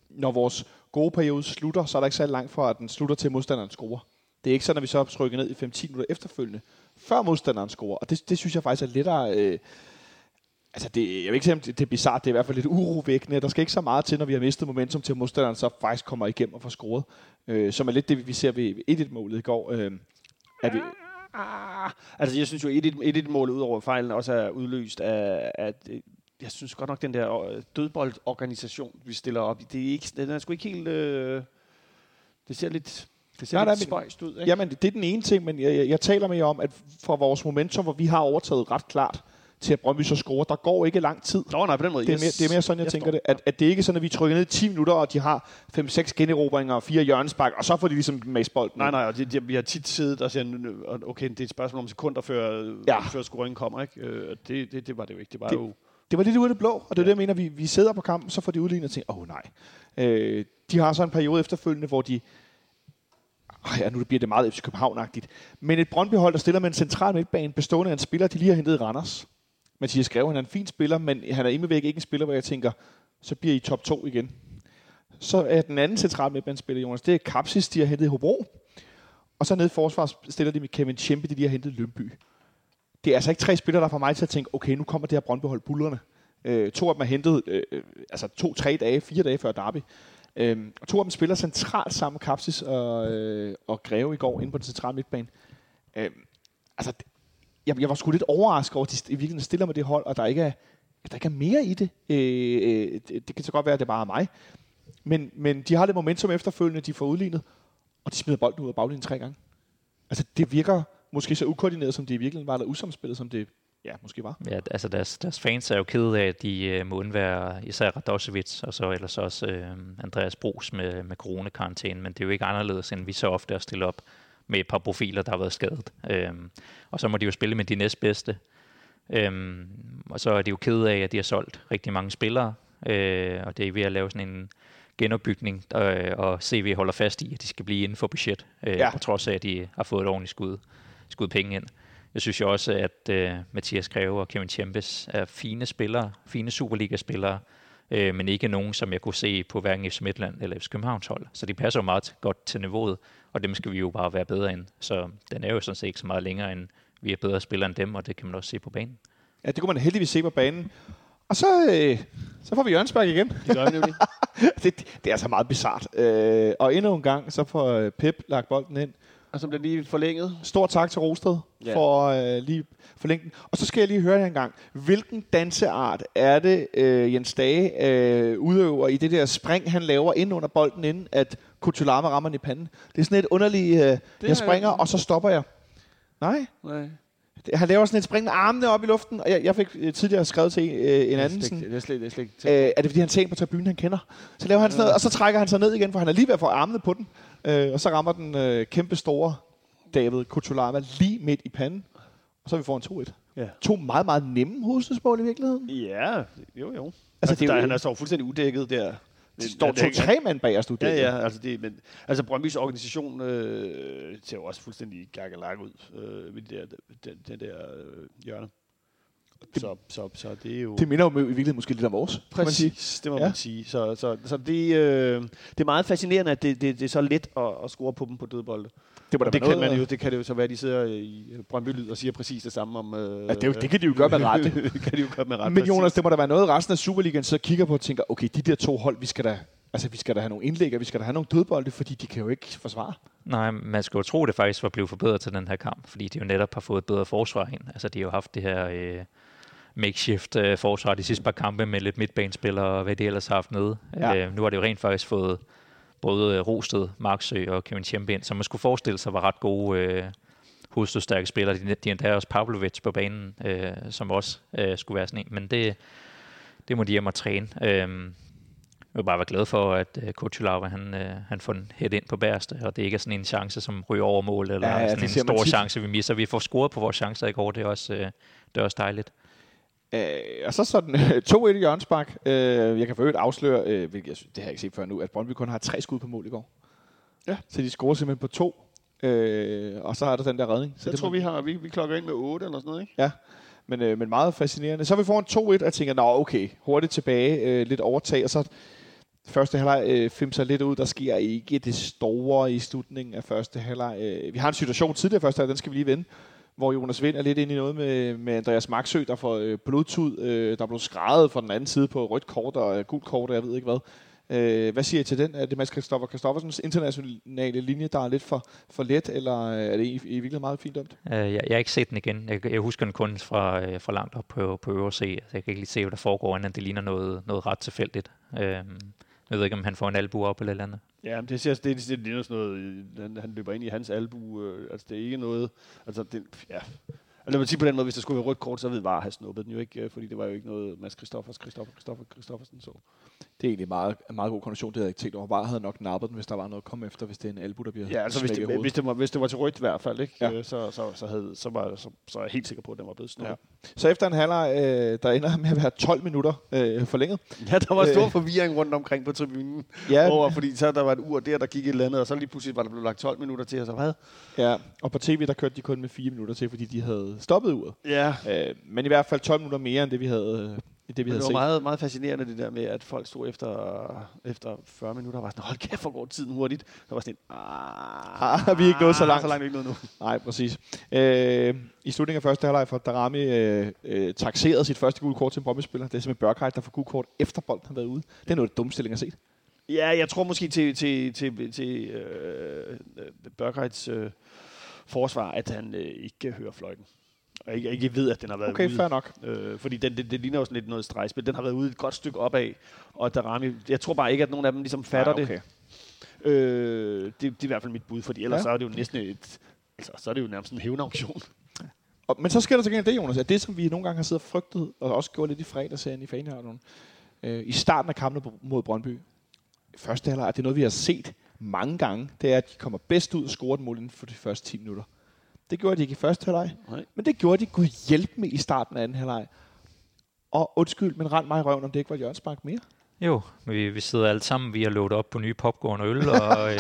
når vores gode periode slutter, så er der ikke så langt fra, at den slutter til, at modstanderen scorer. Det er ikke sådan, at vi så trykker ned i 5-10 minutter efterfølgende, før modstanderen scorer. Og det, det synes jeg faktisk er lettere... Øh, altså det, jeg vil ikke sige, om det, det er bizart, det er i hvert fald lidt urovækkende. Der skal ikke så meget til, når vi har mistet momentum, til at modstanderen så faktisk kommer igennem og får scoret. Øh, som er lidt det, vi ser ved 1-1-målet i går. Øh, at vi, Ah, altså, jeg synes jo, at 1-1-målet ud over fejlen også er udløst af, at øh, jeg synes godt nok, den der øh, dødboldorganisation, vi stiller op det er ikke, den er sgu ikke helt... Øh, det ser lidt... Det ser Nej, lidt men- spøjst ud, ikke? Jamen, det er den ene ting, men jeg, jeg, jeg taler mere om, at fra vores momentum, hvor vi har overtaget ret klart til at Brøndby så scorer, der går ikke lang tid. Nå, nej, på den måde. Det er, mere, det er mere sådan, jeg, jeg tænker det. At, at det ikke er sådan, at vi trykker ned i 10 minutter, og de har 5-6 generobringer og fire hjørnespark, og så får de ligesom mast bolden. Nej, nej, og det, det, vi har tit siddet og "Nu- okay, det er et spørgsmål om sekunder, før, Ja. ja. før scoringen kommer, ikke? Øh, det, det, det var det jo ikke. Det var Det- jo... Det var lidt ude af det blå, og det er det, jeg mener, vi, vi sidder på kampen, så får de udlignet og tænker, åh oh, nej. Øh, de har så en periode efterfølgende, hvor de Ej, ja, nu bliver det meget FC København-agtigt. Men et Brøndby-hold, der stiller med en central midtbane, bestående af en spiller, de lige har hentet i Randers. Mathias Greve, han er en fin spiller, men han er imod væk ikke en spiller, hvor jeg tænker, så bliver I top 2 igen. Så er den anden central midtbanespiller, Jonas, det er Kapsis, de har hentet i Hobro. Og så nede i forsvar stiller de med Kevin Tjempe, de lige har hentet i Lønby. Det er altså ikke tre spillere, der får mig til at tænke, okay, nu kommer det her Brøndby-hold bullerne. Øh, to af dem er hentet øh, øh altså to-tre dage, fire dage før derby. Øh, og to af dem spiller centralt sammen med Kapsis og, øh, og Greve i går inde på den centrale midtbane. Øh, altså, det- jeg, jeg var sgu lidt overrasket over, at de i virkeligheden stiller med det hold, og der ikke er, der ikke er mere i det. Øh, øh, det. Det kan så godt være, at det bare er mig. Men, men de har det momentum efterfølgende, de får udlignet, og de smider bolden ud af baglinjen tre gange. Altså, det virker måske så ukoordineret, som det i virkeligheden var, eller usamspillet, som det ja, måske var. Ja, altså deres, deres fans er jo kede af, at de øh, må undvære især Radosevic, og så ellers også øh, Andreas Brugs med, med coronakarantæne, men det er jo ikke anderledes, end vi så ofte er stillet op med et par profiler, der har været skadet. Øhm, og så må de jo spille med de næstbedste. Øhm, og så er de jo kede af, at de har solgt rigtig mange spillere, øh, og det er ved at lave sådan en genopbygning, øh, og CV holder fast i, at de skal blive inden for budget, øh, Ja. på trods af, at de har fået et ordentligt skud, skud penge ind. Jeg synes jo også, at øh, Mathias Greve og Kevin Chambers er fine spillere, fine Superliga-spillere, øh, men ikke nogen, som jeg kunne se på hverken FC Midtland eller FC Københavns hold. Så de passer jo meget godt til niveauet, og dem skal vi jo bare være bedre end. Så den er jo sådan set ikke så meget længere, end vi er bedre spillere end dem, og det kan man også se på banen. Ja, det kunne man heldigvis se på banen. Og så, øh, så får vi Jørgensberg igen. Det gør vi nemlig. det, det er altså meget bizart. Øh, og endnu en gang, så får øh, Pep lagt bolden ind. Og så bliver lige forlænget. Stor tak til Rosted Ja. for øh, lige forlænge den. Og så skal jeg lige høre jer en gang. Hvilken danseart er det, øh, Jens Dage øh, udøver i det der spring, han laver ind under bolden, inden at Kutulama rammer den i panden? Det er sådan et underligt, øh, jeg springer, jeg- og så stopper jeg. Nej, Nej. han laver sådan et spring med armene op i luften, og jeg, jeg fik øh, tidligere skrevet til øh, en anden sådan, Det er slet, det er slet Øh, er det fordi, han en på tribunen, han kender? Så laver han sådan noget, og så trækker han sig ned igen, for han er lige ved at få armene på den. Øh, og så rammer den øh, kæmpe store David Kutulama lige midt i panden. Og så er vi foran 2-1. Ja. To meget, meget nemme hovedstødsmål i virkeligheden. Ja, jo jo. Altså, Altså, det er der, jo- han er så fuldstændig udækket der. Det står to-tre mand bag os, du. Ja, ja, altså, det, men, altså Brøndbys organisation øh, ser jo også fuldstændig gakkelak ud øh, ved det der, den, den der øh, hjørne. Så, så, så det er jo... Det minder jo i virkeligheden måske lidt om vores. kan man sige. Præcis, det må Ja. man sige. Så, så, så det, øh, det er meget fascinerende, at det, det, det er så let at, at score på dem på dødbolde. Det, da Det kan, man jo, det kan det jo så være, at de sidder i Brøndby Lyd og siger præcis det samme om... Øh, Ja, det, jo, det kan de jo gøre med rette. det kan de jo gøre med ret. Men Jonas, det må da være noget, resten af Superligaen så kigger på og tænker, okay, de der to hold, vi skal da, altså, vi skal da have nogle indlæg, og vi skal da have nogle dødbolde, fordi de kan jo ikke forsvare. Nej, man skal jo tro, det faktisk var blevet forbedret til den her kamp, fordi de jo netop har fået et bedre forsvar ind. Altså, de har jo haft det her øh, makeshift øh, forsvar de sidste par kampe med lidt midtbanespillere og hvad de ellers har haft nede. Ja. Øh, nu har det jo rent faktisk fået både øh, Rosted, Marksø og Kevin Tjempe ind, som man skulle forestille sig var ret gode øh, hovedstødstærke spillere. De, de endda også Pavlovic på banen, øh, som også øh, skulle være sådan en. Men det, det må de hjem og træne. Øh, jeg vil bare være glad for, at uh, Kutsulava, han, uh, han får den hæt ind på bærste, og det ikke er sådan en chance, som ryger over mål, eller Ja, ja, sådan det en stor tit. chance, vi misser. Vi får scoret på vores chancer i går, det er også, uh, det er også dejligt. Øh, og så sådan 2-1 i Jørgensbak. Øh, jeg kan for øvrigt afsløre, øh, hvilket jeg synes, det har jeg ikke set før nu, at Brøndby kun har tre skud på mål i går. Ja. Så de scorer simpelthen på to. Øh, og så er der den der redning. Så jeg tror, vi, har, vi, vi klokker ind med 8 eller sådan noget, ikke? Ja, men, øh, men meget fascinerende. Så er vi foran 2-1, og jeg tænker, nå okay, hurtigt tilbage, øh, lidt overtag, og så første halvleg øh, femser lidt ud. Der sker ikke det store i slutningen af første halvleg. Øh, vi har en situation tidligere første halvleg, den skal vi lige vende, hvor Jonas Vind er lidt inde i noget med, med Andreas Maxø, der får øh, blodtud, øh, der blev skrevet fra den anden side på rødt kort og øh, gult kort, og jeg ved ikke hvad. Øh, hvad siger I til den? Er det Mads Christoffer Christoffersens internationale linje, der er lidt for, for let, eller øh, er det i, i virkeligheden meget fint dømt? Øh, jeg, jeg har ikke set den igen. Jeg, jeg husker den kun fra, øh, fra langt op på, på øvre C. Altså, jeg kan ikke lige se, hvad der foregår, andet det ligner noget, noget ret tilfældigt. Øh, Jeg ved ikke, om han får en albu op eller andet. Ja, det ser det, det, det ligner sådan noget, han, han løber ind i hans albu, øh, altså det er ikke noget, altså det, ja. Altså, lad mig sige på den måde, hvis der skulle være rødt kort, så ved VAR have snuppet den jo ikke, øh, fordi det var jo ikke noget, Mads Christoffers, Christoffer, Christoffer, Christoffersen så. Det er egentlig meget, meget god kondition, det havde jeg ikke tænkt over. Bare havde nok nappet den, hvis der var noget at komme efter, hvis det er en albu, der bliver Ja, altså hvis det, hvis, det var, hvis det var til rødt i hvert fald, ikke? Ja. Ja. Så, så, så, havde, så, var, så, så er jeg helt sikker på, at den var blevet snuppet. Så efter en halvleg, øh, der ender med at være 12 minutter øh, forlænget. Ja, der var stor Øh. forvirring rundt omkring på tribunen. Ja, Over, fordi så der var et ur der, der gik et eller andet, og så lige pludselig var der blevet lagt 12 minutter til, og så hvad? ja, og på tv, der kørte de kun med 4 minutter til, fordi de havde stoppet uret. Ja, Øh, men i hvert fald 12 minutter mere, end det vi havde, øh, det, vi det havde var set. meget, meget fascinerende det der med, at folk stod efter, efter 40 minutter og var sådan, hold kæft, hvor går tiden hurtigt. Der var sådan en, ah, Ah, vi er ikke nået så langt. Så langt vi ikke nået nu. Nej, præcis. Øh, I slutningen af første halvleg får Darami øh, øh, taxeret sit første gule kort til en Brøndby-spiller. Det er simpelthen Børkheit, der får gule kort efter bolden har været ude. Det er noget af det dumme stilling at se. Ja, jeg tror måske til, til, til, til øh, Børkheids øh, forsvar, at han øh, ikke hører fløjten. Og ikke, ikke ved, at den har været Okay, ude. fair nok. Øh, fordi den, det, det ligner jo sådan lidt noget stregspil. Den har været ude et godt stykke opad, og Darami, jeg tror bare ikke, at nogen af dem ligesom fatter Nej, det. okay. Øh, det. Det er i hvert fald mit bud, fordi ellers Ja. så er det jo næsten et, altså, så er det jo nærmest en hævnauktion. Og, men så sker der så gengæld det, Jonas, at det, som vi nogle gange har siddet og frygtet, og også gjort lidt i fredagsserien i Fanehavnen, øh, i starten af kampene på- mod Brøndby, første halvleg, det er noget, vi har set mange gange, det er, at de kommer bedst ud og scorer et mål inden for de første 10 minutter. Det gjorde de ikke i første halvleg, Nej. men det gjorde de gud hjælp med i starten af anden halvleg. Og undskyld, men rend mig i røven, om det ikke var et hjørnspark mere. Jo, vi, vi sidder alle sammen, vi har lovet op på nye popcorn og øl, og øh,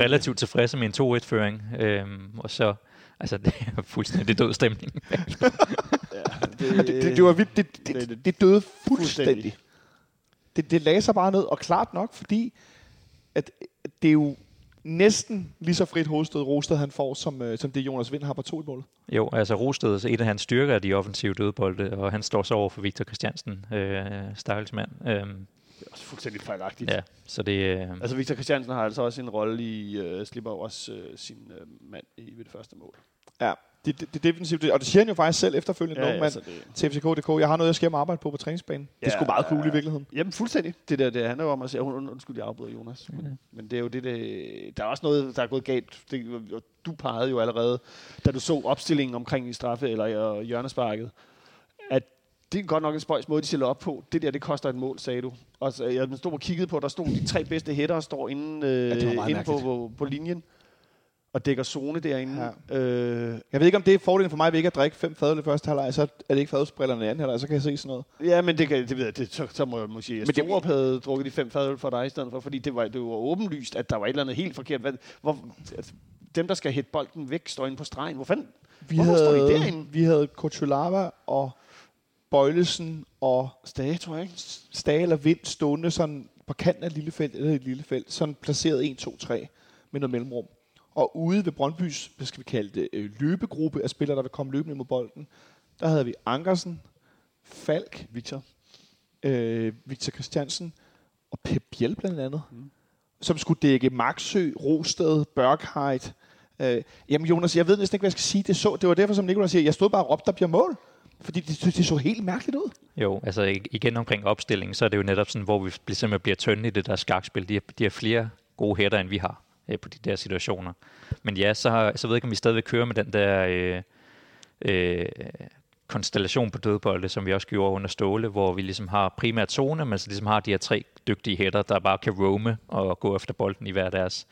relativt tilfredse med en 2-1-føring. Øhm, og så, altså det er fuldstændig død stemning. Ja, Det, det, det, var vildt. Det, det, det- det, det døde fuldstændig. fuldstændig. Det, det lagde sig bare ned, og klart nok, fordi at det er jo næsten lige så frit hovedstød Rosted han får, som, øh, som det Jonas Vind har på to i målet. Jo, altså Rosted, et af hans styrker er de offensive dødbolde, og han står så over for Victor Christiansen, øh, Stakkels mand. Øhm, Det er også fuldstændig fejlagtigt. ja, så det, øh, Altså Victor Christiansen har altså også en rolle i øh, slipper også øh, sin øh, mand i ved det første mål. Ja, det, det, det er defensivt, det- og det siger han jo faktisk selv efterfølgende, ja, ja, mand, det, til FCK.dk. Jeg har noget, jeg skal arbejde på på træningsbanen. Ja, det er Ja, sgu meget cool ja. i virkeligheden. Jamen fuldstændig. Det der, det handler jo om at sige, und, undskyld, jeg afbryder Jonas. Men, Ja. men det er jo det, det, der er også noget, der er gået galt. Det, du pegede jo allerede, da du så opstillingen omkring i straffe eller øh, hjørnesparket, at det er godt nok en spøjs måde, de stiller op på. Det der, det koster et mål, sagde du. Og så, jeg stod og kiggede på, der stod de tre bedste hætter, står inde, øh, meget inde på, på, på, linjen og dækker zone derinde. Ja. Øh, Jeg ved ikke, om det er fordelen for mig, ved ikke at drikke fem fadøl i første halvleg, så er det ikke fadølsbrillerne i anden halvleg, så kan jeg se sådan noget. Ja, men det, kan, det ved jeg, det, så, så må jeg måske sige, at Men det- Storup havde drukket de fem fadøl for dig i stedet for, fordi det var, det var åbenlyst, at der var et eller andet helt forkert. Hvad, hvor, altså, dem, der skal hætte bolden væk, står inde på stregen. Hvor fanden? Vi Hvorfor står de havde, derinde? vi havde Kutsulava og Bøjlesen og Stage, tror jeg ikke. Stage eller Vind stående sådan på kanten af et lille felt, eller et lille felt, sådan placeret 1, 2, 3 med noget mellemrum. Og ude ved Brøndbys, hvad skal vi kalde det, øh, løbegruppe af spillere, der vil komme løbende mod bolden, der havde vi Ankersen, Falk, Victor. øh, Victor Christiansen og Pep Biel blandt andet, mm. som skulle dække Maxø, Rosted, Bergheit. Øh, jamen Jonas, jeg ved næsten ikke, hvad jeg skal sige. Det, så, det var derfor, som Nicolai siger, jeg stod bare og råbte, der bliver mål. Fordi det, det så helt mærkeligt ud. Jo, altså ig- igen omkring opstillingen, så er det jo netop sådan, hvor vi simpelthen bliver tynde i det der skakspil. De har, de har flere gode hætter, end vi har øh, på de der situationer. Men ja, så, så ved jeg ikke, om vi stadigvæk kører med den der øh, øh, konstellation på dødbolde, som vi også gjorde under Ståle, hvor vi ligesom har primært zone, men så ligesom har de her tre dygtige hætter, der bare kan roame og gå efter bolden i hver deres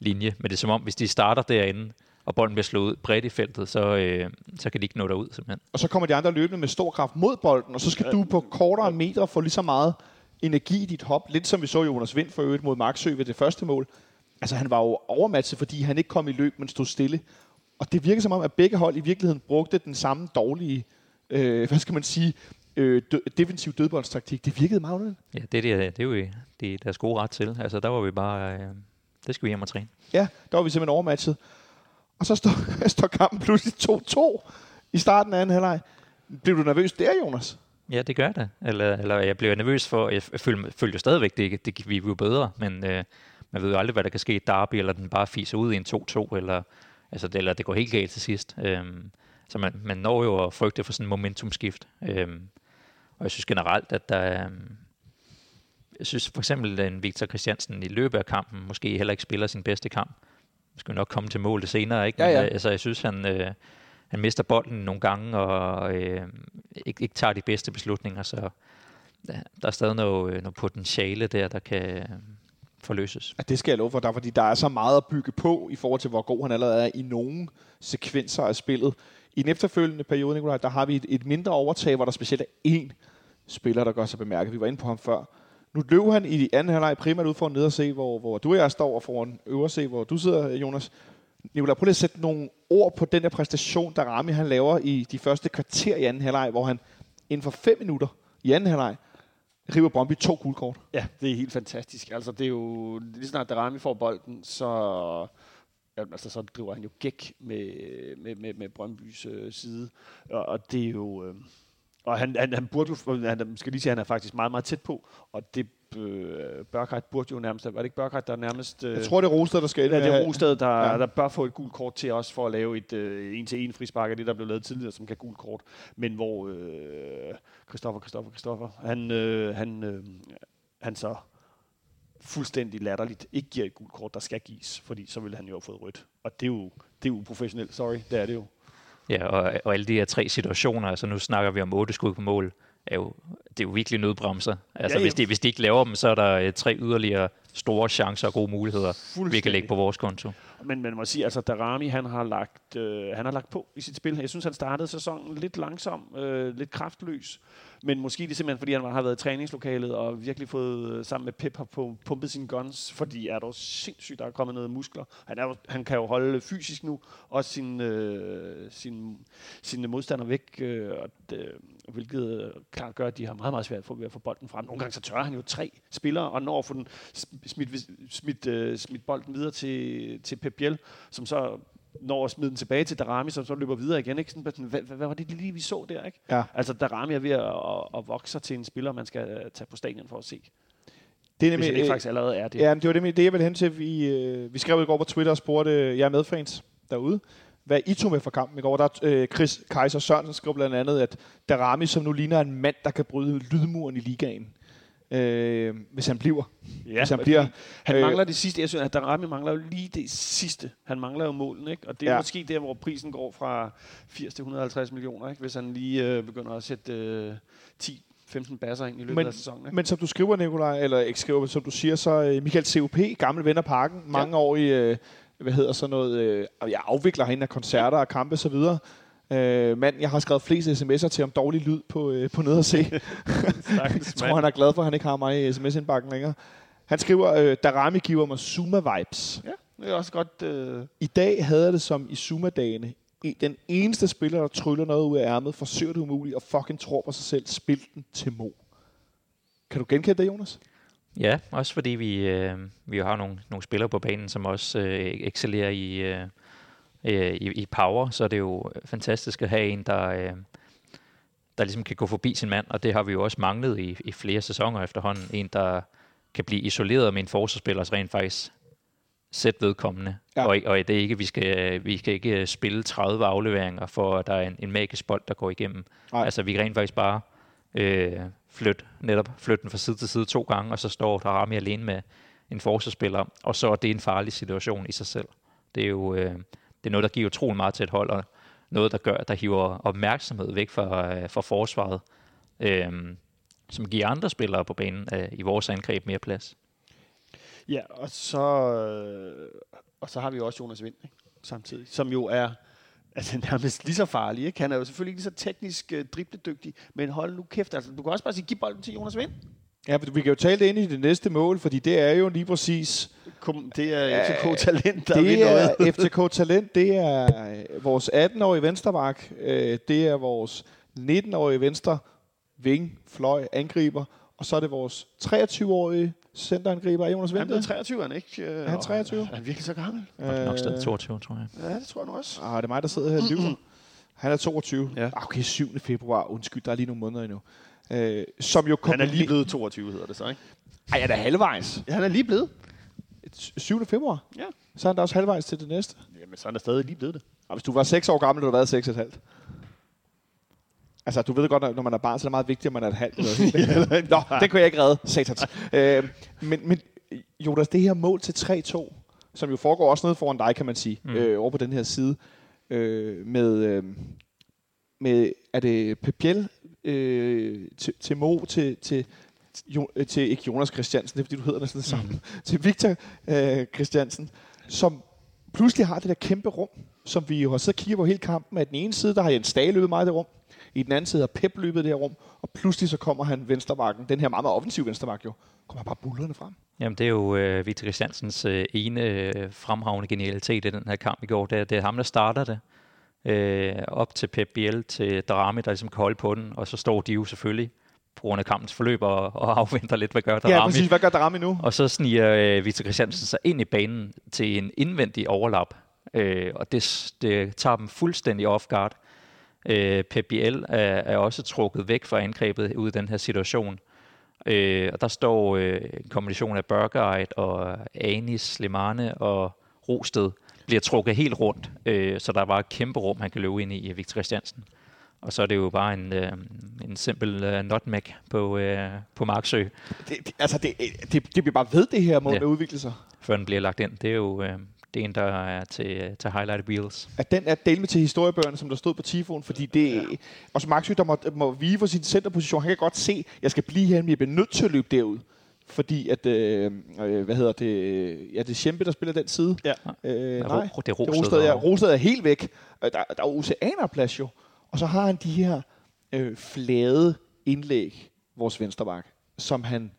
linje. Men det er som om, hvis de starter derinde, og bolden bliver slået ud bredt i feltet, så, øh, så kan de ikke nå derud simpelthen. Og så kommer de andre løbende med stor kraft mod bolden, og så skal du på kortere meter få lige så meget energi i dit hop. Lidt som vi så Jonas Vind for øvrigt mod Maxø ved det første mål. Altså han var jo overmatchet, fordi han ikke kom i løb, men stod stille. Og det virker som om, at begge hold i virkeligheden brugte den samme dårlige, øh, hvad skal man sige, øh, dø- defensiv dødboldstaktik. Det virkede meget underligt. Ja, det, er det, det er jo det er deres gode ret til. Altså, der var vi bare... Øh, det skal vi hjem og træne. Ja, der var vi simpelthen overmatchet. Og så står, står kampen pludselig 2-2 i starten af anden halvleg. Blev du nervøs der, Jonas? Ja, det gør da. Eller, eller jeg bliver nervøs for... Jeg føler, føler jo stadigvæk, det, det, vi jo bedre, men øh, man ved jo aldrig, hvad der kan ske i derby, eller den bare fiser ud i en 2-2, eller, altså, det, eller det går helt galt til sidst. Øhm, så man, man når jo at frygte for sådan en momentumskift. Øhm, og jeg synes generelt, at der er... øhm, jeg synes for eksempel, at Victor Christiansen i løbet af kampen måske heller ikke spiller sin bedste kamp. Vi skal nok komme til målet senere, ikke? Ja, ja. Men, øh, altså, jeg synes, han, øh, han mister bolden nogle gange, og øh, ikke, ikke tager de bedste beslutninger, så ja, der er stadig noget, øh, noget potentiale der, der kan forløses. Ja, det skal jeg love for dig, fordi der er så meget at bygge på i forhold til, hvor god han allerede er i nogle sekvenser af spillet. I den efterfølgende periode, Nikolaj, der har vi et, et mindre overtag, hvor der specielt er én spiller, der gør sig bemærket. Vi var inde på ham før. Nu løb han i de anden halvleg primært ud for at ned og se, hvor, hvor du og jeg står og foran øver se, hvor du sidder, Jonas. Nikolaj, prøv lige at sætte nogle ord på den der præstation, der Rami han laver i de første kvarter i anden halvleg, hvor han inden for fem minutter i anden halvleg river Brøndby to guldkort. Ja, det er helt fantastisk. Altså, det er jo lige snart Darami får bolden, så, ja, altså, så driver han jo gæk med, med, med, med Brøndbys øh, side. Og, og det er jo... Øh, og han, han, han burde jo, han skal lige sige, at han er faktisk meget, meget tæt på, og det øh, Børkheit burde jo nærmest, var det ikke Børkheit, der nærmest... Øh, Jeg tror, det er Rosted, der skal ind. Ja, det er Rosted, der, Ja. ja. der bør få et gult kort til os for at lave et øh, en-til-en frispark af det, der blev lavet tidligere, som kan gult kort. Men hvor øh, Christoffer, Christoffer, Christoffer, han, øh, han, øh, han så fuldstændig latterligt ikke giver et gult kort, der skal gives, fordi så ville han jo have fået rødt. Og det er jo, det er jo uprofessionelt, sorry, det er det jo. Ja, og, og alle de her tre situationer, altså nu snakker vi om otte skud på mål, er jo, det er jo virkelig nødbremser. Altså Ja, ja. hvis, de, hvis de ikke laver dem, så er der øh, tre yderligere store chancer og gode muligheder, vi kan lægge på vores konto. Men man må sige, altså Darami, han har lagt, øh, han har lagt på i sit spil. Jeg synes, han startede sæsonen lidt langsom, øh, lidt kraftløs. Men måske det er simpelthen, fordi han har været i træningslokalet og virkelig fået, øh, sammen med Pep, har pumpet sine guns. Fordi er der sindssygt, der er kommet noget muskler. Han, er jo, han kan jo holde fysisk nu, også sin, øh, sin, sine modstandere væk. Øh, og det, hvilket øh, klart gør, at de har meget, meget svært for ved at få bolden frem. Nogle gange så tør han jo tre spillere, og når at få den sm- smidt, smidt, øh, smidt bolden videre til, til Pep Biel, som så når at smide den tilbage til Darami, som så løber videre igen. Ikke? Sådan, hvad, hvad, hvad, var det lige, vi så der? Ikke? Ja. Altså, Darami er ved at, at, at vokse sig til en spiller, man skal tage på stadion for at se. Det er Hvis han ikke øh, faktisk allerede er det. Ja, men det var det, det jeg ville hen til. Vi, øh, vi skrev i går på Twitter og spurgte øh, jer medfans derude, hvad I tog med fra kampen i går. Der øh, Chris Kaiser Sørensen skrev blandt andet, at Darami, som nu ligner en mand, der kan bryde lydmuren i ligaen. Øh, hvis han bliver. ja hvis han bliver Han øh, mangler det sidste. Jeg synes, at Darami mangler jo lige det sidste. Han mangler jo målen, ikke? Og det er Ja. ja. måske der, hvor prisen går fra 80 til 150 millioner, ikke? Hvis han lige øh, begynder at sætte øh, 10-15 basser ind i løbet Men- af sæsonen, ikke? Men som du skriver, Nikolaj, eller ikke skriver, men som du siger, så øh, Michael COP, gammel ven af parken, mange år i, øh, hvad hedder sådan noget, øh, jeg afvikler herinde af koncerter og kampe osv. Øh, mand, jeg har skrevet flest sms'er til om dårlig lyd på, øh, på ned at se. Jeg tror, han er glad for, at han ikke har mig i sms-indbakken længere. Han skriver, øh, Darami giver mig Zuma-vibes. Ja, det er også godt... Øh, I dag havde jeg det som i Zuma-dagene. I- Den eneste spiller, der tryller noget ud af ærmet, forsøger det umuligt og fucking tror på sig selv. Spil den til Mo. Kan du genkende det, Jonas? Ja, også fordi vi, øh, vi jo har nogle, nogle spillere på banen, som også øh, excellerer i, øh, øh, i, i power, så er det jo fantastisk at have en, der, øh, der ligesom kan gå forbi sin mand, og det har vi jo også manglet i, i flere sæsoner efterhånden. En, der kan blive isoleret med en forsvarsspiller, så rent faktisk sætte vedkommende. Ja. Og, og det er ikke, vi skal, vi skal ikke spille 30 afleveringer, for at der er en, en magisk bold, der går igennem. Nej. Altså, vi kan rent faktisk bare øh, flytte, netop flytte den fra side til side to gange, og så står der Rami alene med en forsvarsspiller, og så er det en farlig situation i sig selv. Det er jo øh, er noget, der giver utrolig meget til et hold, og noget, der gør, der hiver opmærksomhed væk fra, øh, fra forsvaret, øh, som giver andre spillere på banen øh, i vores angreb mere plads. Ja, og så, øh, og så har vi jo også Jonas Vind, ikke? samtidig, som jo er altså, nærmest lige så farlig. Ikke? Han er jo selvfølgelig lige så teknisk øh, dribledygtig, men hold nu kæft, altså, du kan også bare sige, giv bolden til Jonas Vind. Ja, vi kan jo tale det ind i det næste mål, fordi det er jo lige præcis... Det er FCK-talent, der vil det noget. er FCK Talent, det er øh, vores 18-årige vensterbak, øh, det er vores 19-årige venstre ving, fløj, angriber, og så er det vores 23-årige centerangriber, er Jonas Han er Vente. blevet 23, er han ikke? Øh, Er han 23? og Han er virkelig så gammel. Øh, nok stadig 22, tror jeg. Ja, det tror jeg nu også. Ah, det er mig, der sidder her og lyver. Han er 22. Ja. Ah, Okay, 7. februar. Undskyld, der er lige nogle måneder endnu. Øh, som jo kom Han er lige blevet 22, hedder det så, ikke? Ej, er der halvvejs? Ja, han er lige blevet. 7. februar? Ja. Så er han da også halvvejs til det næste. Jamen, så er han er stadig lige blevet det. Og hvis du var 6 år gammel, ville du have været 6,5. Altså, du ved godt, når man er barn, så er det meget vigtigt, at man er et halvt eller helt. Nå, det kunne jeg ikke redde, satans. øh, men, men Jonas, det her mål til 3-2, som jo foregår også nede foran dig, kan man sige, mm. øh, over på den her side, øh, med, øh, med, er det Pepiel øh, til, til Mo, til, til, jo, øh, til ikke Jonas Christiansen, det er fordi, du hedder næsten det samme, mm. til Victor øh, Christiansen, som pludselig har det der kæmpe rum, som vi jo har siddet og kigget på hele kampen. At den ene side, der har Jens Dage løbet meget det rum. I den anden side har Pep løbet det her rum. Og pludselig så kommer han venstrebakken, den her meget, meget offensiv venstreback jo, kommer bare bullerne frem. Jamen, det er jo øh, Victor Christiansens øh, ene øh, fremragende genialitet i den her kamp i går. Det er, det er ham, der starter det. Øh, op til Pep Biel, til Drami, der ligesom kan holde på den. Og så står de jo selvfølgelig på grund af kampens forløb og, og afventer lidt, hvad gør Darami. Ja, præcis. Hvad gør Darami nu? Og så sniger øh, Victor Christiansen sig ind i banen til en indvendig overlap. Øh, og det, det tager dem fuldstændig off guard. Øh, Pep Biel er, er også trukket væk fra angrebet ud i den her situation. Øh, og der står øh, en kombination af Burger og Anis, Slimane og Rosted bliver trukket helt rundt, øh, så der var et kæmpe rum, han kan løbe ind i, Victor Christiansen. Og så er det jo bare en, øh, en simpel øh, nutmeg på, øh, på Marksø. Det, det, altså, det, det, det bliver bare ved det her måde ja. med udvikle sig. Før den bliver lagt ind. Det er jo øh, det er en, der er til, til highlighted wheels. At den er delt med til historiebøgerne, som der stod på Tifon, fordi det ja. også Marksø, der må, må vige for sin centerposition. Han kan godt se, at jeg skal blive her, men jeg bliver nødt til at løbe derud fordi at, øh, øh, hvad hedder det, ja, det er Schempe, der spiller den side. Ja. Øh, nej, det er Rosted. Rosted, ja. Rosted er helt væk. Der, der er oceanerplads jo. Og så har han de her øh, flade indlæg, vores vensterbak, som han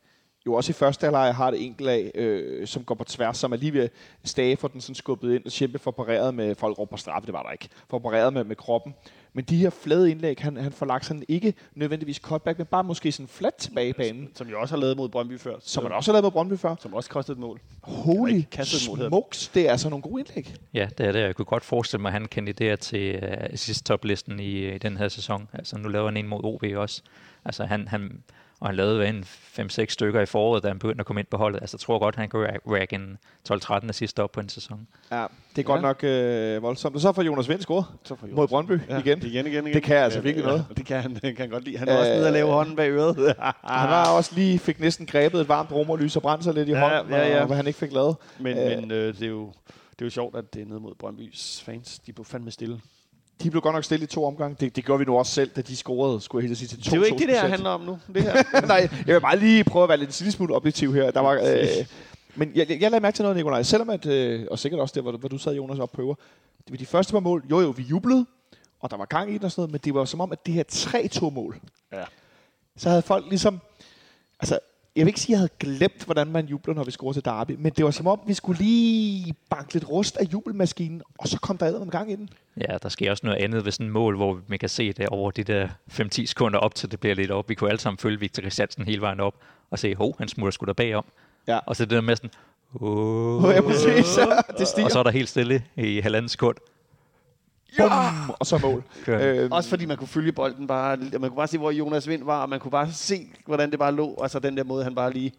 jo også i første halvleg har det enkelt af, øh, som går på tværs, som er lige ved stage for den sådan skubbet ind, og Schempe får pareret med, folk råber straffe, det var der ikke, får pareret med, med kroppen. Men de her flade indlæg, han, han får lagt sådan ikke nødvendigvis cutback, men bare måske sådan flat tilbage i banen. Som jo også har lavet mod Brøndby før. Som han også har lavet mod Brøndby før. Som også kostede et mål. Holy smokes, det er altså nogle gode indlæg. Ja, det er det. Jeg kunne godt forestille mig, at han kandiderer til uh, sidste toplisten i, i den her sæson. Altså nu laver han en mod OB også. Altså han, han, og han lavede en 5-6 stykker i foråret, da han begyndte at komme ind på holdet. Altså, jeg tror godt, han kan række en 12-13 assist op på en sæson. Ja, det er godt ja. nok øh, voldsomt. Og så får Jonas Vind scoret mod Brøndby ja, igen. igen. igen. igen. Det kan altså virkelig ja, noget. Det kan han, kan han godt lide. Han var også nede og lave hånden bag øret. han var også lige, fik næsten grebet et varmt romerlys og brændt sig lidt i ja, hånden, ja, ja. Og, hvad han ikke fik lavet. Men, øh, men øh, det, er jo, det er jo sjovt, at det er nede mod Brøndbys fans. De blev fandme stille. De blev godt nok stille i to omgange. Det, det gjorde vi nu også selv, da de scorede, skulle jeg helt sige, til to Det er jo ikke det, det her handler om nu. Det her. Nej, jeg vil bare lige prøve at være lidt lille smule objektiv her. Der var, øh, men jeg, jeg, jeg lader mærke til noget, Nikolaj. Selvom at, øh, og sikkert også der, hvor, hvor du sad, Jonas, op på øver. Det var de første par mål. Jo, jo, vi jublede, og der var gang i den og sådan noget, men det var som om, at det her 3-2-mål, ja. så havde folk ligesom... Altså, jeg vil ikke sige, at jeg havde glemt, hvordan man jubler, når vi scorer til Derby, men det var som om, vi skulle lige banke lidt rust af jubelmaskinen, og så kom der med gang i den. Ja, der sker også noget andet ved sådan et mål, hvor man kan se det over de der 5-10 sekunder op til det bliver lidt op. Vi kunne alle sammen følge Victor Christiansen hele vejen op og se, hov, han smutter sgu der bagom. Ja. Og så det der med sådan, oh, ja, præcis. det stiger. Og så er der helt stille i halvanden sekund. Ja! Bum, og så mål. Øhm. Også fordi man kunne følge bolden bare, man kunne bare se, hvor Jonas Vind var, og man kunne bare se, hvordan det bare lå, og så den der måde, han bare lige...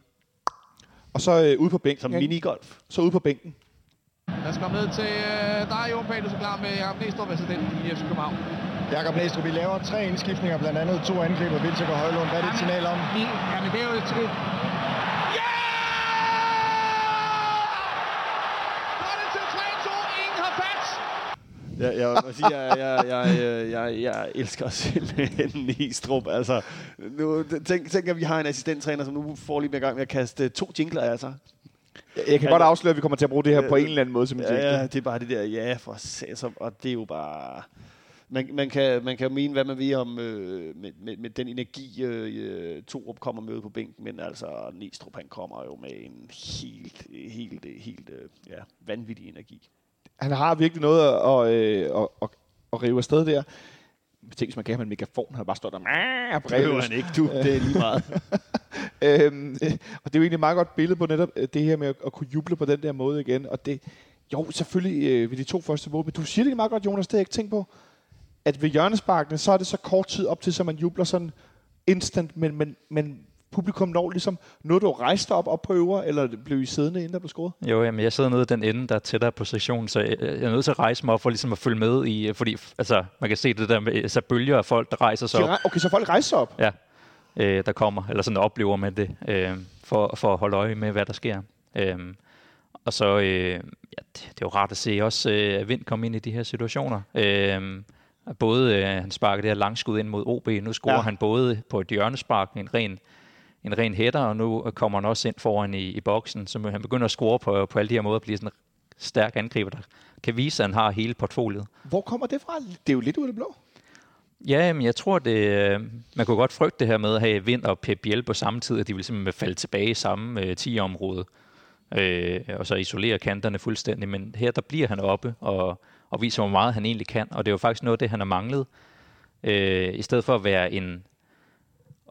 Og så øh, ude på bænken. Som minigolf. Så ude på bænken. Lad os komme ned til øh, dig, Jon Pahle, så klar med Jakob Næstrup, assistenten i FC København. Jakob Næstrup, vi laver tre indskiftninger, blandt andet to angriber, Vilcek og Højlund. Hvad er det et signal om? Jamen, det er jo et, jeg, jeg må sige, jeg, jeg, jeg, jeg, jeg elsker simpelthen Nistrup. Altså, nu, tænk, tænk, at vi har en assistenttræner, som nu får lige med gang med at kaste to jingler af sig. Jeg, jeg kan godt afsløre, at vi kommer til at bruge det her på en eller anden måde som ja, ja, det er bare det der, ja, for satan, og det er jo bare... Man, man, kan, man kan mene, hvad man vil om øh, med, med, med den energi, øh, Torup kommer med på bænken, men altså Nistrup, han kommer jo med en helt, helt, helt, helt øh, ja, vanvittig energi han har virkelig noget at, at, at, at, at rive afsted der. Tænk, hvis man kan have en megafon, han bare står der. Det er han ikke, du. Det er lige meget. øhm, og det er jo egentlig et meget godt billede på netop øh, det her med at, at kunne juble på den der måde igen. Og det, jo, selvfølgelig øh, ved de to første mål, men du siger det meget godt, Jonas, det har jeg ikke tænkt på. At ved hjørnesparkene, så er det så kort tid op til, så man jubler sådan instant, men, men, men publikum når ligesom, nåede du at rejse dig op, op på øver, eller blev I siddende, inden der blev scoret? Jo, jamen, jeg sidder nede i den ende, der er tættere på sektionen, så jeg, jeg er nødt til at rejse mig op for ligesom at følge med i, fordi altså, man kan se det der med altså, bølger af folk, der rejser sig op. Okay, så folk rejser sig op. Ja, øh, der kommer, eller sådan oplever man det, øh, for, for at holde øje med, hvad der sker. Øh, og så, øh, ja, det, det er jo rart at se også, øh, at Vind komme ind i de her situationer. Øh, både øh, han sparker det her langskud ind mod OB, nu scorer ja. han både på et hjørnespark, en ren, en ren hætter, og nu kommer han også ind foran i, i boksen, så han begynder at score på, på alle de her måder, og blive sådan en stærk angriber, der kan vise, at han har hele portfoliet. Hvor kommer det fra? Det er jo lidt ud af det blå. Ja, men jeg tror, det, øh, man kunne godt frygte det her med at have Vind og Pep Biel på samme tid, at de vil simpelthen falde tilbage i samme øh, 10-område, øh, og så isolere kanterne fuldstændig. Men her, der bliver han oppe og, og viser, hvor meget han egentlig kan, og det er jo faktisk noget af det, han har manglet. Øh, I stedet for at være en,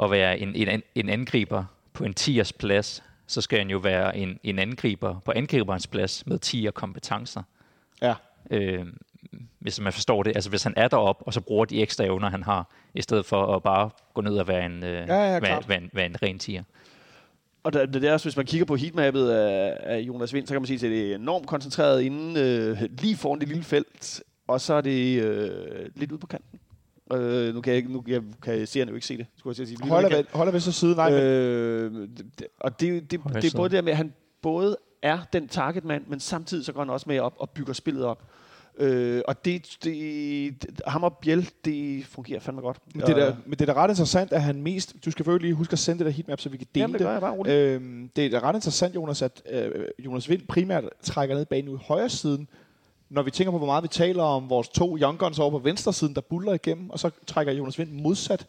at være en, en, en angriber på en 10'ers plads, så skal han jo være en, en angriber på angriberens plads med 10'er kompetencer. Ja. Øh, hvis man forstår det. Altså hvis han er deroppe, og så bruger de ekstra evner, han har, i stedet for at bare gå ned og være en, øh, ja, være, klart. være, en, være en ren tiger. Og der, det er også, hvis man kigger på heatmappet af, af Jonas Vind, så kan man sige, at det er enormt koncentreret inde øh, lige foran det lille felt, og så er det øh, lidt ude på kanten. Øh, nu kan jeg, nu jeg, kan seerne jo ikke se det, skulle jeg sige. Lige Holder ved, holder ved så side, nej. Øh, det- og det, det, det er både det der med, at han både er den targetmand, men samtidig så går han også med op og bygger spillet op. Øh, og det, det, det, ham og Biel, det fungerer fandme godt. Men det, er da, men det er da ret interessant, at han mest... Du skal selvfølgelig lige huske at sende det der heatmap, så vi kan dele Jamen, det gør jeg bare roligt. Øhm, det er da ret interessant, Jonas, at øh, Jonas Vind primært trækker ned banen ud i højre siden, når vi tænker på, hvor meget vi taler om vores to young guns over på venstre siden, der buller igennem, og så trækker Jonas Vind modsat.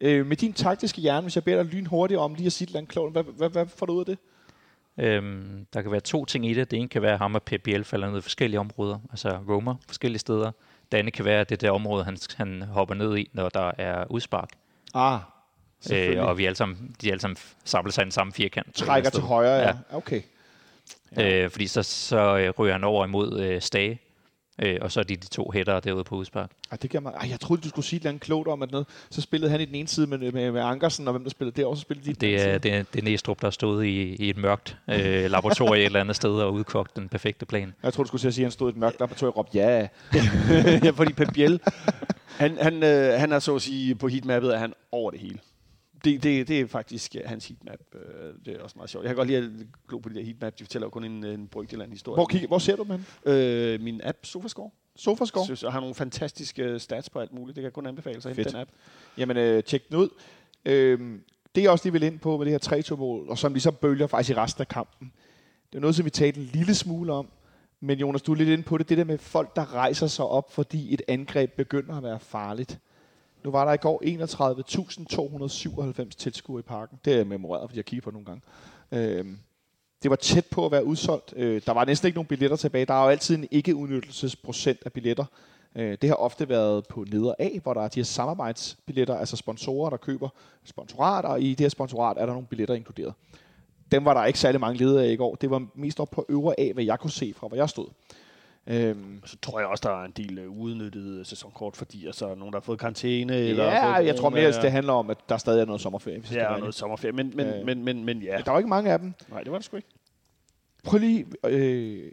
Øh, med din taktiske hjerne, hvis jeg beder dig lynhurtigt om lige at sige et eller andet klogt, hvad, hvad, hvad får du ud af det? Øhm, der kan være to ting i det. Det ene kan være, at ham og Pep Biel falder ned i forskellige områder, altså roamer forskellige steder. Det andet kan være, at det er det område, han, han hopper ned i, når der er udspark. Ah, Øh, og vi alle sammen, de alle sammen samler sig i den samme firkant. trækker til højre, ja. Ja. Ja. Øh, fordi så, så øh, ryger han over imod øh, Stage, øh, og så er de de to hætter derude på udspark. Ej, det gør mig. Ej, jeg troede, du skulle sige et eller andet klogt om, at noget, så spillede han i den ene side med, med, med Ankersen, og hvem der spillede derovre, så spillede de Det er, det, er, det er Næstrup, der stået i, i et mørkt øh, laboratorium et eller andet sted og udkogt den perfekte plan. Jeg troede, du skulle at sige, at han stod i et mørkt laboratorium og råbte, ja. ja, fordi Pep Biel, han, han, øh, han er så at sige, på heatmappet er han over det hele. Det, det, det er faktisk øh, hans heatmap. Øh, det er også meget sjovt. Jeg kan godt lide at glo på de der heatmap. De fortæller jo kun en, en brygdel af en historie. Hvor, kigger, hvor ser du dem? Øh, min app, Sofascore, Sofascore? synes, har nogle fantastiske stats på alt muligt. Det kan jeg kun anbefale sig den app. Jamen, øh, tjek den ud. Øhm, det jeg også lige vil ind på med det her 3-2-mål, og som ligesom bølger faktisk i resten af kampen, det er noget, som vi talte en lille smule om, men Jonas, du er lidt inde på det, det der med folk, der rejser sig op, fordi et angreb begynder at være farligt. Nu var der i går 31.297 tilskuere i parken. Det er memoreret, fordi jeg kigger på det nogle gange. Øhm, det var tæt på at være udsolgt. Øh, der var næsten ikke nogen billetter tilbage. Der er jo altid en ikke-udnyttelsesprocent af billetter. Øh, det har ofte været på neder A, hvor der er de her samarbejdsbilletter, altså sponsorer, der køber sponsorater, og i det her sponsorat er der nogle billetter inkluderet. Dem var der ikke særlig mange ledere af i går. Det var mest op på øvre A, hvad jeg kunne se fra, hvor jeg stod. Øhm, Så tror jeg også, der er en del øh, uudnyttede sæsonkort, fordi altså, nogen, der har fået karantæne. eller ja, har fået jeg tror mere, at det handler om, at der stadig er noget sommerferie. Hvis Ja, ærlig. noget sommerferie. Men, men, Øh. men, men, men ja. Men der var ikke mange af dem. Nej, det var det sgu ikke. Prøv lige... Øh,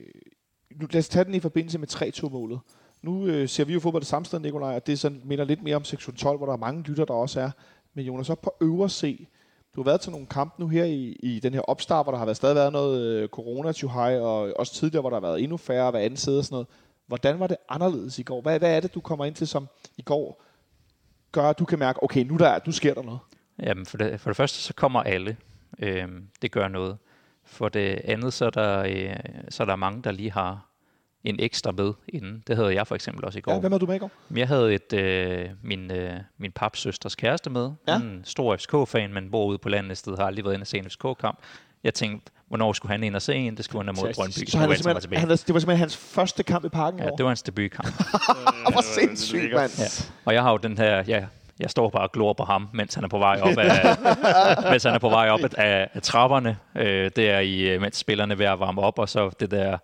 nu lad os tage den i forbindelse med 3-2-målet. Nu øh, ser vi jo fodbold det samme sted, Nikolaj, og det sådan, minder lidt mere om sektion 12, hvor der er mange lytter, der også er. Men Jonas, op på øvre C. Du har været til nogle kampe nu her i, i den her opstart, hvor der har været, stadig været noget øh, corona to high, og også tidligere, hvor der har været endnu færre hver anden side og sådan noget. Hvordan var det anderledes i går? Hvad, hvad er det, du kommer ind til, som i går gør, at du kan mærke, okay, nu, der, nu sker der noget? Jamen, for det, for det første, så kommer alle. Øhm, det gør noget. For det andet, så er, der, øh, så er der mange, der lige har en ekstra med inden. Det havde jeg for eksempel også i går. Ja, hvem havde du med i går? Jeg havde et, øh, min, øh, min papsøsters kæreste med. Ja. Er en stor FCK-fan, men bor ude på landet et sted, har aldrig været inde og se en FCK-kamp. Jeg tænkte, hvornår skulle han ind og se en? Det skulle han have mod Brøndby. Så han mig simpelthen, han det var simpelthen hans første kamp i parken Ja, år. det var hans debutkamp. Hvor sindssygt, mand. Ja. Og jeg har jo den her, ja, jeg står bare og glor på ham, mens han er på vej op af, mens han er på vej op af, af trapperne. Øh, det er i, øh, mens spillerne er ved at varme op, og så det der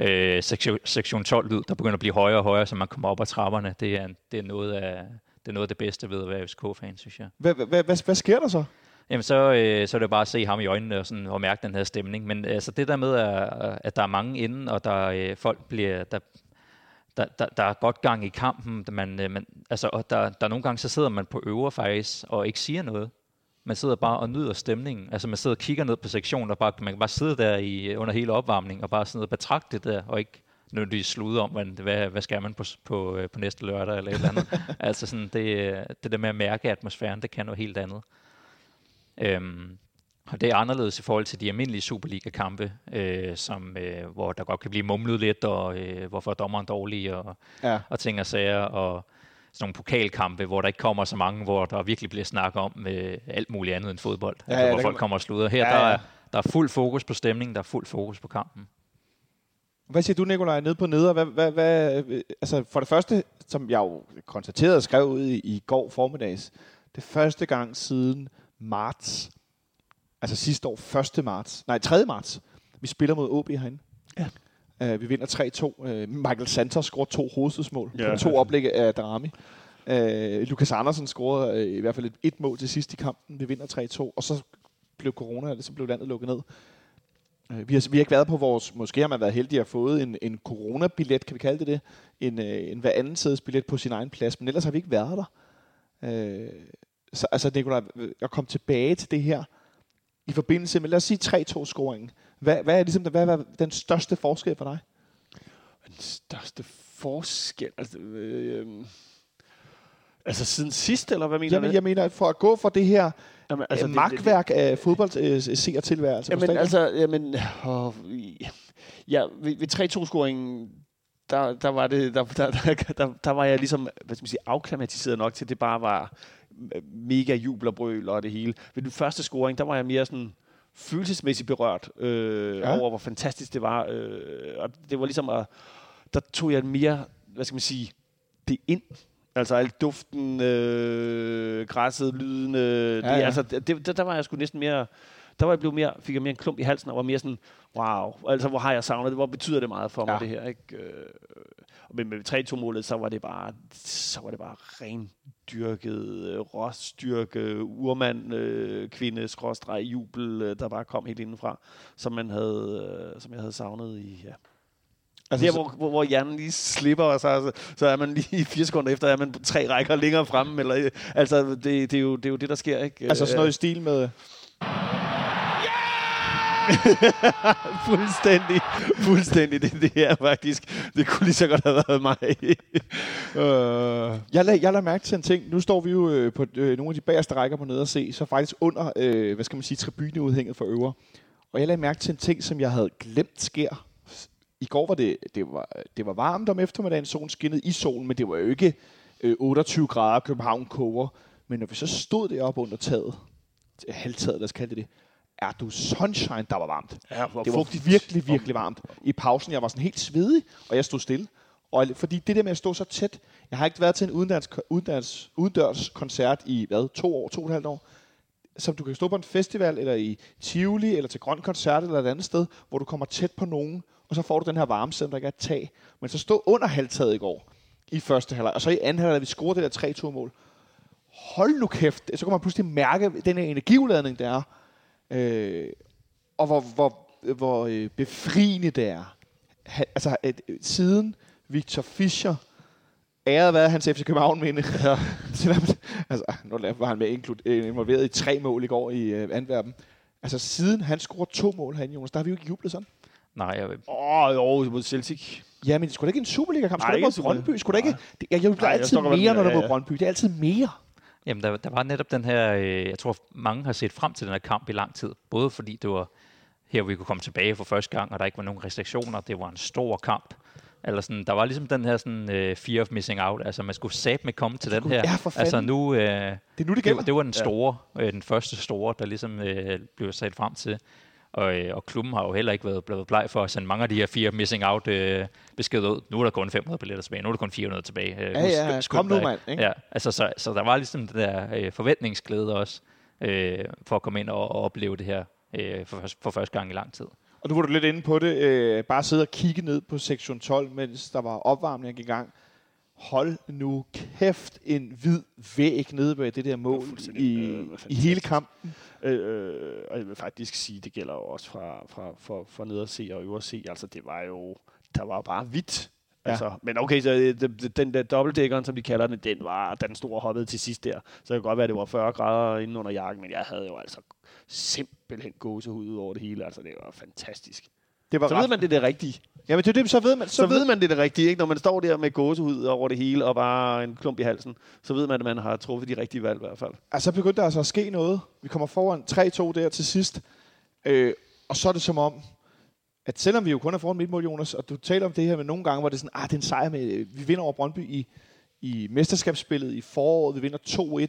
øh, sektion, sektion 12-lyd, der begynder at blive højere og højere, så man kommer op ad trapperne. Det er, det er, noget, af, det er noget af det bedste ved at være FCK-fan, synes jeg. Hvad, hvad, hvad, hvad sker der så? Jamen, så, øh, så er det bare at se ham i øjnene og, sådan, og mærke den her stemning. Men altså, det der med, at, at der er mange inde, og der øh, folk bliver... Der, der, der, der er godt gang i kampen. Man, øh, man, altså, og der, der er nogle gange, så sidder man på øver faktisk, og ikke siger noget. Man sidder bare og nyder stemningen. Altså man sidder og kigger ned på sektionen, og bare, man kan bare sidde der i, under hele opvarmningen, og bare sidde og betragte det der, og ikke nødvendigvis slude om, hvad, hvad, hvad skal man på, på, øh, på næste lørdag eller et eller andet. altså sådan, det, det der med at mærke atmosfæren, det kan noget helt andet. Øhm, og det er anderledes i forhold til de almindelige Superliga-kampe, øh, som, øh, hvor der godt kan blive mumlet lidt, og øh, hvorfor er dommeren dårlig, og, Ja. og ting og sager, og sådan nogle pokalkampe, hvor der ikke kommer så mange, hvor der virkelig bliver snakket om øh, alt muligt andet end fodbold. Ja, altså, ja, hvor der folk man- kommer og slutter. Her Ja, der, ja. er, der er fuld fokus på stemningen, der er fuld fokus på kampen. Hvad siger du, Nikolaj, nede på neder? Hvad, hvad, hvad, øh, altså for det første, som jeg jo konstaterede og skrev ud i, i går formiddags, det første gang siden marts, altså sidste år, 1. marts, nej, 3. marts, vi spiller mod OB herinde. Ja. Uh, vi vinder 3-2. Uh, Michael Santos scorer to hovedstødsmål Ja. på to oplæg af Darami. Uh, Lukas Andersen scorede uh, i hvert fald et, et mål til sidst i kampen. Vi vinder 3-2, og så blev corona, eller så blev landet lukket ned. Øh, Vi har, vi har ikke været på vores, måske har man været heldig at have fået en, en coronabillet, kan vi kalde det det, en, øh, en hver anden sædes billet på sin egen plads, men ellers har vi ikke været der. Øh, så altså, Nicolaj, øh, at komme tilbage til det her, i forbindelse med, lad os sige 3-2-scoringen. Hvad, hvad er ligesom, hvad er den største forskel for dig? Den største forskel... Altså, øh, altså siden sidst, eller hvad mener Jamen, du? jeg mener, for at gå fra det her Jamen, altså, magtværk af fodbold øh, ser tilværelse på Jamen, altså, jamen, åh, ja, ved, ved 3-2-scoringen, der, der, var det, der, der, der, der, der var jeg ligesom, hvad skal man sige, afklimatiseret nok til, at det bare var mega jubel og brøl og det hele. Ved den første scoring, der var jeg mere sådan følelsesmæssigt berørt øh, Ja. over, hvor fantastisk det var. Øh, og det var ligesom, at, der tog jeg mere, hvad skal man sige, det ind. Altså alt duften, øh, græsset, lyden. Øh, Ja, det, ja. Altså, det, der, der var jeg sgu næsten mere... Der var jeg blevet mere, fik jeg mere en klump i halsen, og var mere sådan, wow, altså hvor har jeg savnet det, hvor betyder det meget for mig, Ja. det her, ikke? Øh, men med 3-2-målet, så var det bare, så var det bare ren dyrket, øh, råstyrke, urmand, øh, kvinde, skråstreg, jubel, øh, der bare kom helt indenfra, som, man havde, øh, som jeg havde savnet i, ja, altså, der, hvor, hvor, hvor hjernen lige slipper, og så, så, så er man lige fire sekunder efter, er man tre rækker længere fremme. Eller, altså, det, det, er jo, det er jo det, der sker, ikke? altså sådan noget i stil med... fuldstændig, fuldstændig. Det, det er faktisk, det kunne lige så godt have været mig. uh, Jeg lagde, jeg lagde mærke til en ting. Nu står vi jo øh, på øh, nogle af de bagerste rækker på nede og se, så faktisk under, øh, hvad skal man sige, tribuneudhænget for øver. Og jeg lagde mærke til en ting, som jeg havde glemt sker. I går var det, det var, det var varmt om eftermiddagen, solen skinnede i solen, men det var jo ikke øh, 28 grader, København koger. Men når vi så stod deroppe under taget, til halvtaget, lad os kalde det det, er du sunshine, der var varmt. ja, hvor Det var virkelig, virkelig varmt. I pausen, jeg var sådan helt svedig, og jeg stod stille. Og fordi det der med at stå så tæt, jeg har ikke været til en udendørs, udendørs, udendørs koncert i, hvad, to år, to og et halvt år, som du kan stå på en festival, eller i Tivoli, eller til Grøn Koncert, eller et andet sted, hvor du kommer tæt på nogen, og så får du den her varme, selvom der ikke er tag. Men så stå under halvtaget i går, i første halvleg, og så i anden halvleg, vi scorede det der 3-2-mål. Hold nu kæft, så kan man pludselig mærke den her energiudladning, der er. Øh, og hvor, hvor, hvor øh, befriende det er. Ha, altså, at, øh, siden Victor Fischer, æret være hans FC København minde, ja. altså, nu var han med inklud, øh, involveret i tre mål i går i øh, Antwerpen. Altså, siden han scorede to mål herinde, Jonas, der har vi jo ikke jublet sådan. Nej, jeg, Åh, oh, jo, mod Celtic. Ja, men skulle da ikke en Superliga-kamp? Skulle ikke ikke mod Brøndby? Skulle da ikke... Det, jeg jubler altid mere, når der er mod. Brøndby. Det er altid mere. Jamen, der, der var netop den her, øh, jeg tror, mange har set frem til den her kamp i lang tid. Både fordi det var her, vi kunne komme tilbage for første gang, og der ikke var nogen restriktioner. Det var en stor kamp. Eller sådan, der var ligesom den her sådan, øh, fear of missing out. Altså, man skulle sat med komme til den her. Ja, altså, nu, øh, Det er nu, det det, gælder. var- det var den store, øh, den første store, der ligesom øh, blev sat frem til. Og, øh, og klubben har jo heller ikke været blevet bleg for at sende mange af de her fire missing out øh, beskeder ud. Nu er der kun 500 billetter tilbage, nu er der kun 400 tilbage. Øh, Ja, ja, skynd kom nu, mand, ikke? Ja, altså, så, så der var ligesom den der øh, forventningsglæde også, øh, for at komme ind og, og opleve det her øh, for, for første gang i lang tid. Og nu var du lidt inde på det. Øh, bare sidde og kigge ned på sektion 12, mens der var opvarmning i gang. Hold nu kæft en hvid væg nede bag det der mål fuldstændig, i, øh, i hele kampen. Øh, og jeg vil faktisk sige, det gælder jo også fra, fra, fra, fra ned at se og øvre at se. Altså, det var jo, der var bare hvidt. Ja. Altså, men okay, så øh, det- det- den der dobbeltdækkeren, som de kalder den, den var, da den store hoppede til sidst der. Så det kan godt være, at det var 40 grader inde under jakken, men jeg havde jo altså simpelthen gåsehud ud over det hele. Altså, det var fantastisk. Det var Så ved man, det er det rigtige. Jamen det er det, så ved man. Så, så ved man, det det rigtige, ikke? Når man står der med gåsehud over det hele og bare en klump i halsen, så ved man, at man har truffet de rigtige valg i hvert fald. Altså, så begyndte der altså at ske noget. Vi kommer foran 3-2 der til sidst. Øh, og så er det som om, at selvom vi jo kun er foran mit mål, Jonas, og du taler om det her med nogle gange, hvor det er sådan, ah, det er en sejr med, vi vinder over Brøndby i, i mesterskabsspillet i foråret, vi vinder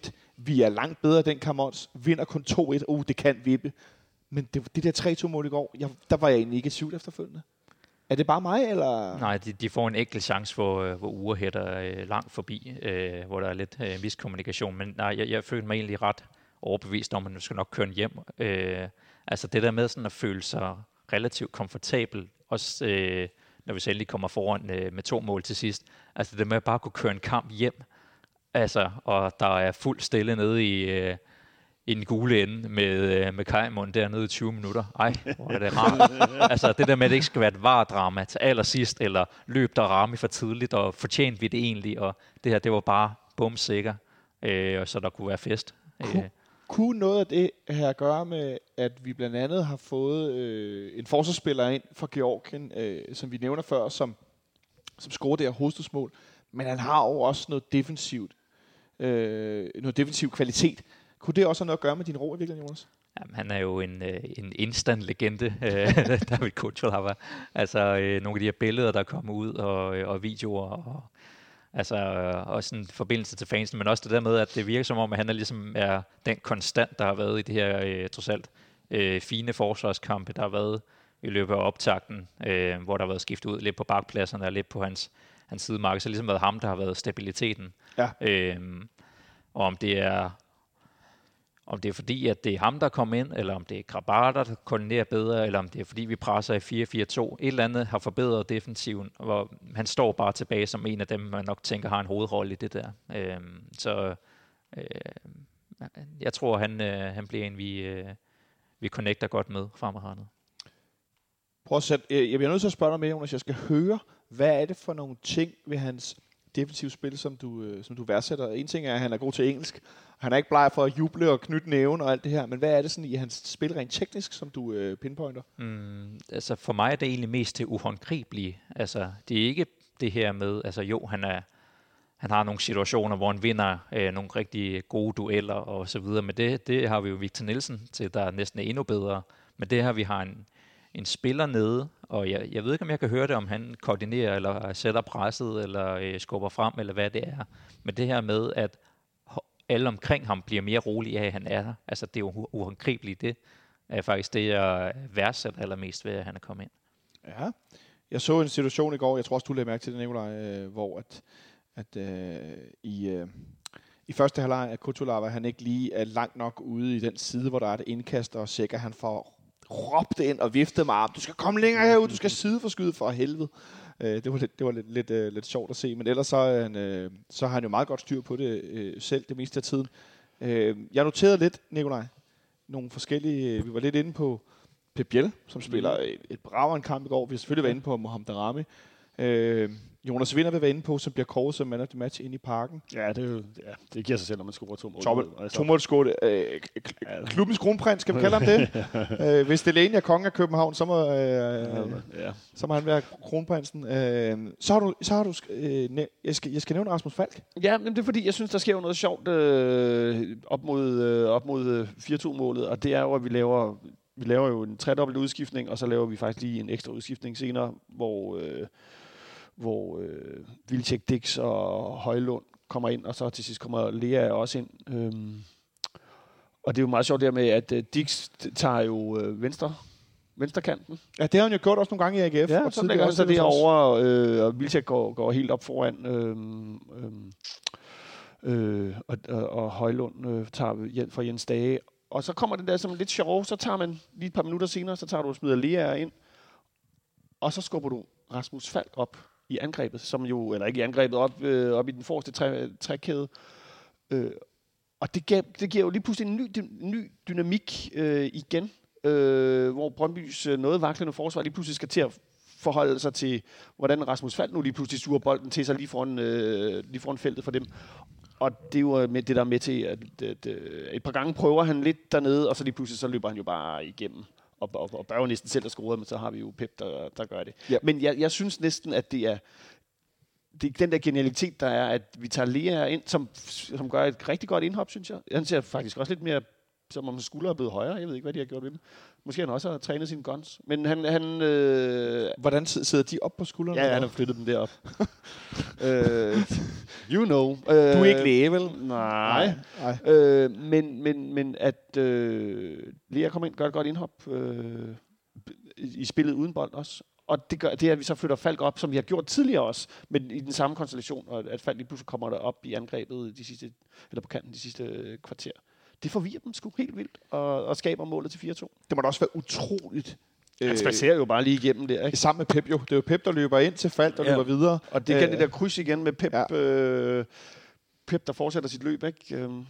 2-1, vi er langt bedre den Kamons, vinder kun 2-1, uh, det kan vippe. Men det, det der 3-2 mål i går, jeg, der var jeg egentlig ikke i tvivl efterfølgende. Er det bare mig, eller? Nej, de, de får en enkelt chance, hvor, øh, hvor uger hætter øh, langt forbi, øh, hvor der er lidt øh, miskommunikation. Men nej, jeg, jeg følte mig egentlig ret overbevist om, at nu skal nok køre den hjem. Øh, altså det der med sådan at føle sig relativt komfortabel, også øh, når vi så endelig kommer foran øh, med to mål til sidst. Altså det med at bare kunne køre en kamp hjem, altså, og der er fuld stille nede i, øh, i den gule ende med, øh, med Kajmund dernede i 20 minutter. Ej, hvor er det rart. altså det der med, at det ikke skal være et var-drama til allersidst, eller løb der ramme for tidligt, og fortjente vi det egentlig, og det her, det var bare bum sikker, øh, og så der kunne være fest. Øh, Kunne, kunne noget af det her at gøre med, at vi blandt andet har fået øh, en forsvarsspiller ind fra Georgien, øh, som vi nævner før, som, som scorer det her hovedstødsmål, men han har jo også noget defensivt, øh, noget defensiv kvalitet. Kunne det også have noget at gøre med din ro i virkeligheden, Jonas? Jamen, han er jo en, øh, en instant legende, øh, David Kutschelhauer. Altså øh, nogle af de her billeder, der kommer ud, og, øh, og videoer, og altså øh, også en forbindelse til fansen, men også det der med, at det virker som om, at han er ligesom er den konstant, der har været i det her øh, trods alt øh, fine forsvarskampe, der har været i løbet af optakten, øh, hvor der har været skiftet ud lidt på bakpladserne og lidt på hans, hans sidemarked. Så det har ligesom været ham, der har været stabiliteten. Ja. Øh, og om det er om det er fordi, at det er ham, der kommer ind, eller om det er Grabater, der koordinerer bedre, eller om det er fordi, vi presser i 4-4-2. Et eller andet har forbedret defensiven, hvor han står bare tilbage som en af dem, man nok tænker har en hovedrolle i det der. Øhm, så øh, jeg tror, han, øh, han bliver en, vi, øh, vi connecter godt med fremadrettet. Prøv at sætte, jeg bliver nødt til at spørge dig med, Jonas. Jeg skal høre, hvad er det for nogle ting ved hans defensivt spil, som du, øh, som du værdsætter? En ting er, at han er god til engelsk. Han er ikke bleg for at juble og knytte næven og alt det her. Men hvad er det sådan i hans spil rent teknisk, som du øh, pinpointer? Mm, altså for mig er det egentlig mest det uhåndgribelige. Altså det er ikke det her med, altså jo, han er han har nogle situationer, hvor han vinder øh, nogle rigtig gode dueller og så videre, men det, det har vi jo Victor Nielsen til, der næsten er endnu bedre. Men det her, vi har en, en spiller nede, og jeg, jeg ved ikke, om jeg kan høre det, om han koordinerer, eller sætter presset, eller øh, skubber frem, eller hvad det er. Men det her med, at alle omkring ham bliver mere rolige af, at han er der. Altså, det er jo uhåndgribeligt. Det er faktisk det, jeg værdsætter allermest ved, at han er kommet ind. Ja. Jeg så en situation i går, jeg tror også, du lagde mærke til det, Nicolaj, øh, hvor at, at øh, i, øh, i første halvleg af Kutulava, han ikke lige er langt nok ude i den side, hvor der er et indkast, og sikker han får råbt ind og viftet med arm. Du skal komme længere herud, du skal side for helvede. Øh, det var, lidt, det var lidt, lidt, øh, lidt sjovt at se, men ellers så, han, øh, så har han jo meget godt styr på det øh, selv det meste af tiden. Øh, jeg noterede lidt, Nikolaj, nogle forskellige, vi var lidt inde på Pep Biel, som spiller et, et bravere kamp i går. Vi har selvfølgelig været inde på Mohamed Darami. Øh, Jonas Vinder vil være inde på, som bliver kåret som man of the match inde i parken. Ja, det, er jo, ja, det giver sig selv, når man scorer to mål. Tommel, Altså, to mål scoret. Øh, klubbens kronprins, skal vi kalde ham det? øh, hvis Delaney er konge af København, så må, øh, ja. så må han være kronprinsen. Øh, så har du, så har du øh, næ- jeg, skal, jeg skal nævne Rasmus Falk. Ja, men det er fordi, jeg synes, der sker jo noget sjovt øh, op mod, øh, op mod øh, 4-2-målet, og det er jo, at vi laver, vi laver jo en tredobbelt udskiftning, og så laver vi faktisk lige en ekstra udskiftning senere, hvor, øh, hvor øh, Vilcek, Dix og Højlund kommer ind, og så til sidst kommer Lea også ind. Øhm, og det er jo meget sjovt der med, at øh, Dix tager jo øh, venstre, venstrekanten, Ja, det har han jo gjort også nogle gange i AGF. Ja, og så lægger han Ross. over, øh, og Vilcek går, går helt op foran, øh, øh, øh, og, og, og Højlund øh, tager hjælp fra Jens Dage. Og så kommer det der som lidt sjov, så tager man lige et par minutter senere, så tager du og smider Lea ind, og så skubber du Rasmus Falk op i angrebet, som jo, eller ikke i angrebet, op, øh, op i den forreste træ, trækæde. Øh, og det, gav, det giver jo lige pludselig en ny, dy, ny dynamik øh, igen, øh, hvor Brøndbys øh, noget vaklende forsvar lige pludselig skal til at forholde sig til, hvordan Rasmus Fald nu lige pludselig suger bolden til sig lige foran, øh, lige foran feltet for dem. Og det er jo øh, med det, der er med til, at, at, at et par gange prøver han lidt dernede, og så lige pludselig så løber han jo bare igennem. Og, og, og bør jo næsten selv at score, men så har vi jo Pep, der, der gør det. Ja. Men jeg, jeg synes næsten, at det er, det er den der genialitet, der er, at vi tager Lea ind, som, som gør et rigtig godt indhop, synes jeg. Han ser faktisk også lidt mere, som om hans skulder er blevet højere. Jeg ved ikke, hvad de har gjort ved dem. Måske han også har trænet sine guns. Men han... han øh, Hvordan sid- sidder de op på skuldrene? ja, han har flyttet dem derop. øh, you know. Øh, Du er ikke læge, vel? Nej. Nej. Øh, men, men, men at øh, Lea kommer ind, gør et godt indhop øh, i spillet uden bold også. Og det gør det, er, at vi så flytter Falk op, som vi har gjort tidligere også, men i den samme konstellation, og at Falk lige pludselig kommer der op i angrebet de sidste, eller på kanten de sidste øh, kvarter. Det forvirrer dem sgu helt vildt, og, og skaber målet til 4-2. Det må da også være utroligt. Han spacerer jo bare lige igennem der, ikke? Sammen med Pep jo. Det er jo Pep, der løber ind til Falk, der Ja. løber videre. Og det er igen Øh, det der kryds igen med Pep, ja. øh, Pep der fortsætter sit løb, ikke? Øhm,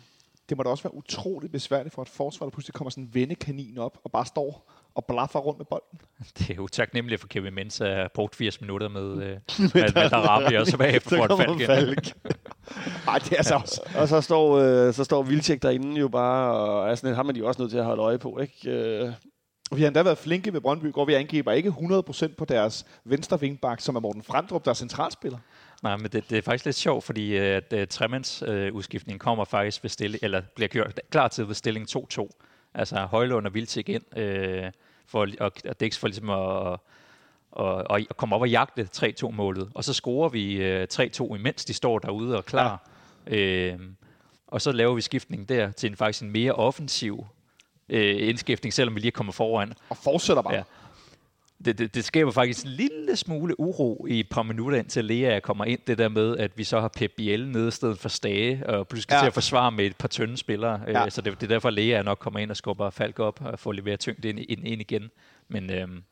Det må da også være utroligt besværligt for et forsvar, der pludselig kommer sådan en vendekanin op og bare står og blaffer rundt med bolden. Det er jo taknemmeligt for Kevin Mens at have brugt 80 minutter med, øh, med, med Darabi, og så bagefter får et fald igen. Nej, det er altså også... Og så står, øh, så står Vildtjek derinde jo bare, og er sådan, er de jo også nødt til at holde øje på, ikke? Øh, Vi har endda været flinke ved Brøndby, hvor vi angriber ikke 100% på deres venstre vingbak, som er Morten Frandrup, der er centralspiller. Nej, men det, det er faktisk lidt sjovt, fordi øh, at uh, Tremands uh, udskiftning kommer faktisk ved stilling, eller bliver gjort klar til ved stilling 2-2. Altså Højlund og Vildtik ind, øh, for, og, og Dix for ligesom at, og, og, komme op og jagte 3-2-målet. Og så scorer vi øh, 3-2, imens de står derude og klar. Ja. Øh, og så laver vi skiftningen der til en faktisk en mere offensiv øh, indskiftning, selvom vi lige kommer foran. Og fortsætter bare. Ja. Det, det, det skaber faktisk en lille smule uro i et par minutter, indtil Lea kommer ind. Det der med, at vi så har Pep Biel nede i stedet for Stage, og pludselig skal Ja. til at forsvare med et par tynde spillere. Ja. Ja. Så det, det er derfor, Lea nok kommer ind og skubber Falk op og får leveret tyngde ind, ind, ind igen. Men øhm,